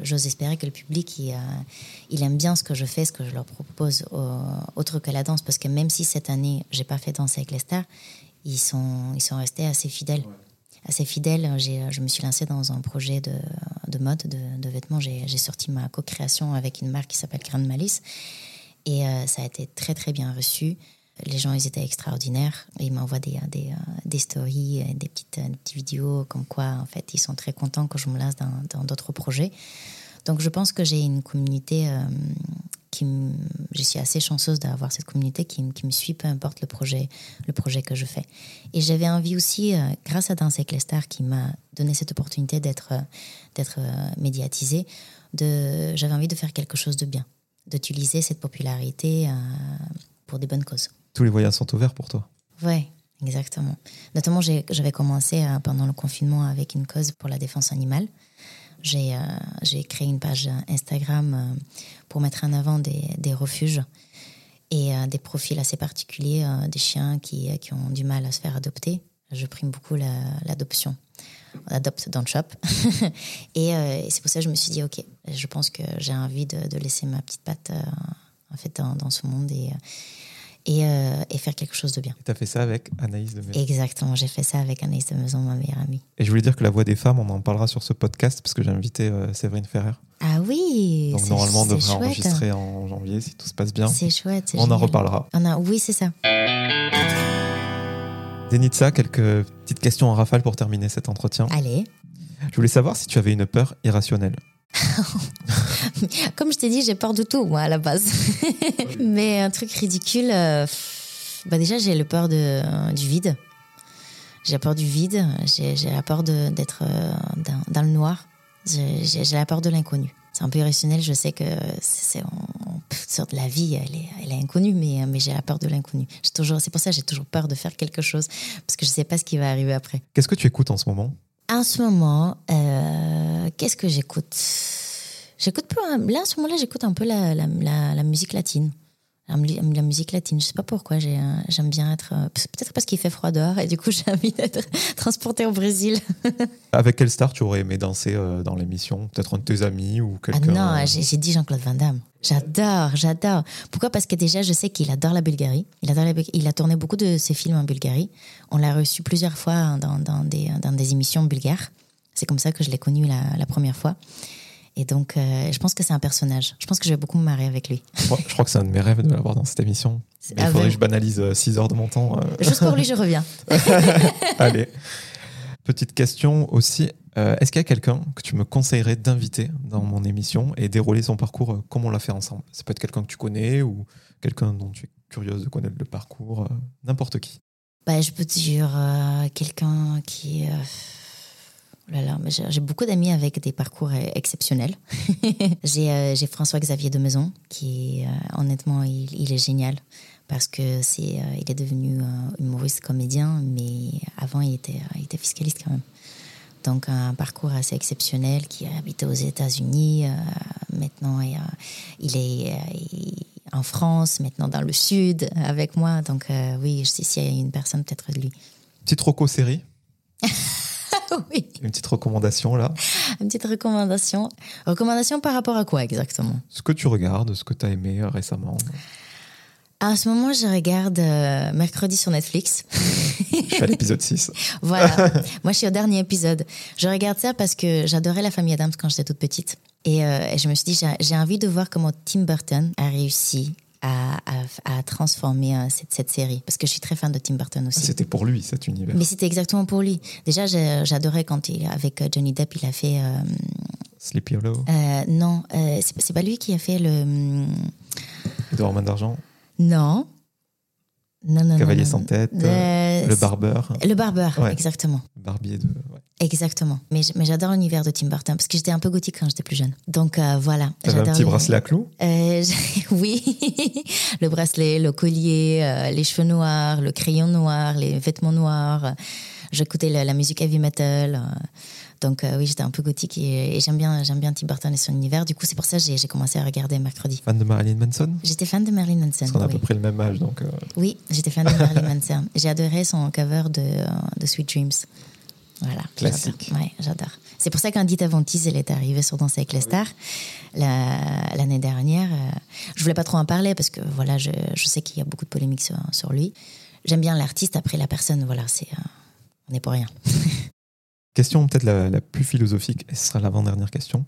j'ose espérer que le public il, il, aime bien ce que je fais, ce que je leur propose, autre que la danse, parce que même si cette année j'ai pas fait danser avec les stars, ils sont, ils sont restés assez fidèles. Assez fidèles. Je me suis lancée dans un projet de, de mode, de, de vêtements. J'ai sorti ma co-création avec une marque qui s'appelle Grand Malice. Et euh, ça a été très, très bien reçu. Les gens, ils étaient extraordinaires. Ils m'envoient des, des, euh, des stories, euh, des petites, des petites vidéos comme quoi, en fait, ils sont très contents que je me lance dans dans d'autres projets. Donc, je pense que j'ai une communauté euh, qui. Je suis assez chanceuse d'avoir cette communauté qui, me- qui me suit, peu importe le projet, le projet que je fais. Et j'avais envie aussi, euh, grâce à Danse avec les stars, qui m'a donné cette opportunité d'être euh, d'être euh, médiatisée, de, j'avais envie de faire quelque chose de bien, d'utiliser cette popularité pour des bonnes causes. Tous les voyages sont ouverts pour toi. Ouais, exactement. Notamment, j'avais commencé pendant le confinement avec une cause pour la défense animale. J'ai euh, créé une page Instagram euh, pour mettre en avant des, des refuges et euh, des profils assez particuliers, euh, des chiens qui, qui ont du mal à se faire adopter. Je prime beaucoup la- l'adoption. On adopte dans le shop. <laughs> et c'est pour ça que je me suis dit, OK, je pense que j'ai envie de, de laisser ma petite patte en fait, dans, dans ce monde et, et, euh, et faire quelque chose de bien. Tu as fait ça avec Anaïs de Maison. Exactement, j'ai fait ça avec Anaïs de Maison, ma meilleure amie. Et je voulais dire que la voix des femmes, on en parlera sur ce podcast parce que j'ai invité euh, Séverine Ferrer. Ah oui Donc normalement, on devrait chouette. enregistrer en janvier si tout se passe bien. C'est chouette. On en reparlera. On a, oui, c'est ça. Denitsa, quelques petites questions en rafale pour terminer cet entretien. Allez. Je voulais savoir si tu avais une peur irrationnelle. <laughs> Comme je t'ai dit, j'ai peur de tout, moi, à la base. Mais un truc ridicule, euh, bah déjà, j'ai le peur de, euh, du vide. J'ai peur du vide, j'ai la peur d'être euh, dans, dans le noir, j'ai la peur de l'inconnu. C'est un peu irrationnel, je sais que c'est sur de la vie, elle est, elle est inconnue, mais, mais j'ai la peur de l'inconnu. C'est pour ça que j'ai toujours peur de faire quelque chose, parce que je ne sais pas ce qui va arriver après. Qu'est-ce que tu écoutes en ce moment? En ce moment, euh, qu'est-ce que j'écoute? J'écoute un- Là, en ce moment-là, j'écoute un peu la, la, la, la musique latine. La, mu- la musique latine. Je sais pas pourquoi. euh, J'aime bien être. euh, Peut-être parce qu'il fait froid dehors et du coup, <laughs> j'ai envie d'être transportée au Brésil. <laughs> Avec quelle star tu aurais aimé danser dans l'émission? Peut-être un de tes amis ou Ah quelqu'un? non, euh, j'ai j'ai dit Jean-Claude Van Damme. J'adore, j'adore. Pourquoi? Parce que déjà, je sais qu'il adore la Bulgarie. Il, adore la il a tourné beaucoup de ses films en Bulgarie. On l'a reçu plusieurs fois dans, dans des, dans des émissions bulgares. C'est comme ça que je l'ai connu la, la première fois. Et donc, euh, je pense que c'est un personnage. Je pense que je vais beaucoup me marrer avec lui. Moi, je crois que c'est un de mes rêves de l'avoir dans cette émission. Il faudrait que je banalise 6 heures de mon temps. euh. Juste pour lui, je reviens. <laughs> Allez. Petite question aussi. euh, Est-ce qu'il y a quelqu'un que tu me conseillerais d'inviter dans mon émission et dérouler son parcours euh, comme on l'a fait ensemble? Ça peut être quelqu'un que tu connais ou quelqu'un dont tu es curieuse de connaître le parcours, euh, n'importe qui. Bah, je peux te dire quelqu'un qui. oh là là, j'ai beaucoup d'amis avec des parcours <laughs> euh, exceptionnels. j'ai François-Xavier de Maison, qui honnêtement, il est génial parce que c'est euh, il est devenu euh, humoriste comédien, mais avant il était euh, il était fiscaliste quand même. Donc un parcours assez exceptionnel qui a habité aux États-Unis. maintenant, et, il est en France, maintenant dans le Sud avec moi. Donc oui, je sais s'il y a une personne, peut-être lui. Petite roco série, <laughs> oui, une petite recommandation là. une petite recommandation. Recommandation par rapport à quoi exactement? Ce que tu regardes, ce que tu as aimé récemment? En ce moment, je regarde euh, mercredi sur Netflix. Je suis à l'épisode 6. <laughs> Voilà. Moi, je suis au dernier épisode. Je regarde ça parce que j'adorais la famille Adams quand j'étais toute petite. Et, euh, et je me suis dit, j'ai- envie de voir comment Tim Burton a réussi à, à- à transformer euh, cette, cette série. Parce que je suis très fan de Tim Burton aussi. C'était pour lui cet univers. Mais c'était exactement pour lui. Déjà, j'adorais quand il, avec Johnny Depp, il a fait. Sleepy Hollow, non, c'est pas lui qui a fait le. Main d'Argent, Non. Non, non, Cavalier non, sans tête, Euh, Le Barbeur, Le barbeur, Ouais. exactement. Barbier de. ouais. Exactement. Mais, mais j'adore l'univers de Tim Burton parce que j'étais un peu gothique quand j'étais plus jeune. Donc euh, voilà. T'avais un petit bracelet à clous? Euh, <laughs> oui, <laughs> le bracelet, le collier, euh, les cheveux noirs, le crayon noir, les vêtements noirs. Euh, J'écoutais la, la musique heavy metal. Donc euh, oui, j'étais un peu gothique et, et j'aime bien, j'aime bien Tim Burton et son univers. Du coup, c'est pour ça que j'ai commencé à regarder mercredi. Fan de Marilyn Manson? J'étais fan de Marilyn Manson. Parce qu'on a à peu près le même âge, donc. euh, Oui, j'étais fan de Marilyn Manson. <laughs> J'ai adoré son cover de, euh, de Sweet Dreams. Voilà. Classique. Ouais, j'adore. C'est pour ça qu'Andita Ventis, elle est arrivée sur Danser avec les stars la- l'année dernière. Je voulais pas trop en parler parce que voilà, je, je sais qu'il y a beaucoup de polémiques sur, sur lui. J'aime bien l'artiste, après la personne, voilà, c'est, euh, on n'est pour rien. <laughs> Question peut-être la, plus philosophique, et ce sera l'avant-dernière question.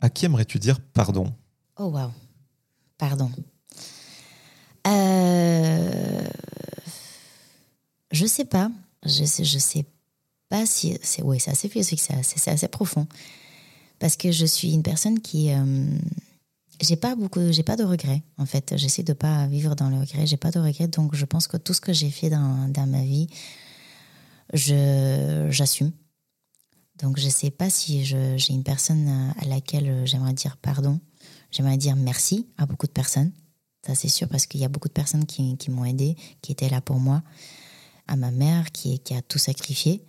À qui aimerais-tu dire pardon? Oh waouh, pardon. Euh... Je sais pas. Je sais, sais pas si c'est. Oui, c'est assez philosophique, c'est assez, c'est assez profond. Parce que je suis une personne qui. euh, j'ai pas beaucoup, j'ai pas de regrets en fait. J'essaie de pas vivre dans le regret. J'ai pas de regrets, donc je pense que tout ce que j'ai fait dans, dans ma vie, je j'assume. Donc je sais pas si j'ai une personne à laquelle j'aimerais dire pardon. J'aimerais dire merci à beaucoup de personnes. Ça c'est sûr parce qu'il y a beaucoup de personnes qui, m'ont aidé, qui étaient là pour moi. À ma mère qui, qui a tout sacrifié.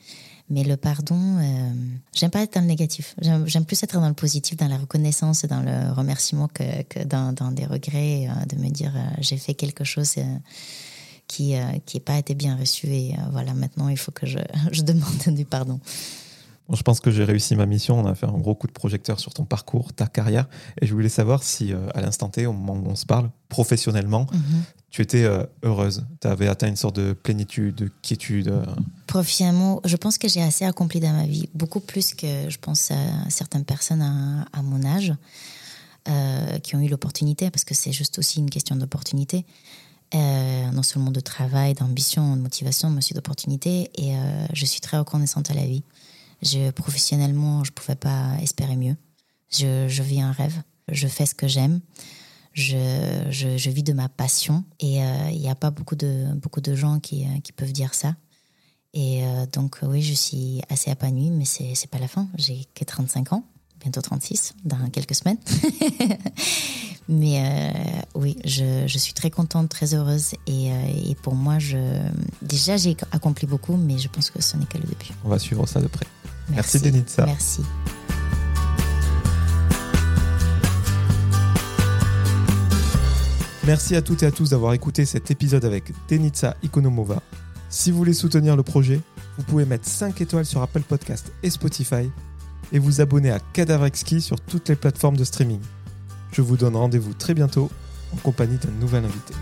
Mais le pardon, euh, j'aime pas être dans le négatif. J'aime plus être dans le positif, dans la reconnaissance, dans le remerciement que, dans, des regrets, euh, de me dire euh, j'ai fait quelque chose euh, qui euh, n'a pas été bien reçu et euh, voilà maintenant il faut que je <laughs> demande du pardon. Bon, je pense que j'ai réussi ma mission. On a fait un gros coup de projecteur sur ton parcours, ta carrière. Et je voulais savoir si, euh, à l'instant T, au moment où on se parle, professionnellement, tu étais euh, heureuse. Tu avais atteint une sorte de plénitude, de quiétude. euh. Professionnellement, je pense que j'ai assez accompli dans ma vie, beaucoup plus que je pense à certaines personnes à, à mon âge euh, qui ont eu l'opportunité, parce que c'est juste aussi une question d'opportunité, euh, non seulement de travail, d'ambition, de motivation, mais aussi d'opportunité. Et euh, je suis très reconnaissante à la vie. Je, professionnellement, je ne pouvais pas espérer mieux. Je, vis un rêve, je fais ce que j'aime. Je, je, vis de ma passion et euh, il n'y a pas beaucoup de, beaucoup de gens qui, euh, qui peuvent dire ça. Et euh, donc, oui, je suis assez épanouie, mais c'est c'est pas la fin. J'ai que 35 ans, bientôt 36, dans quelques semaines. <laughs> mais euh, oui, je, je suis très contente, très heureuse. Et, euh, et pour moi, je, déjà, j'ai accompli beaucoup, mais je pense que ce n'est que le début. On va suivre ça de près. Merci, Denitsa. Merci. Merci à toutes et à tous d'avoir écouté cet épisode avec Denitsa Ikonomova. Si vous voulez soutenir le projet, vous pouvez mettre 5 étoiles sur Apple Podcast et Spotify et vous abonner à Cadavrexki sur toutes les plateformes de streaming. Je vous donne rendez-vous très bientôt en compagnie d'un nouvel invité.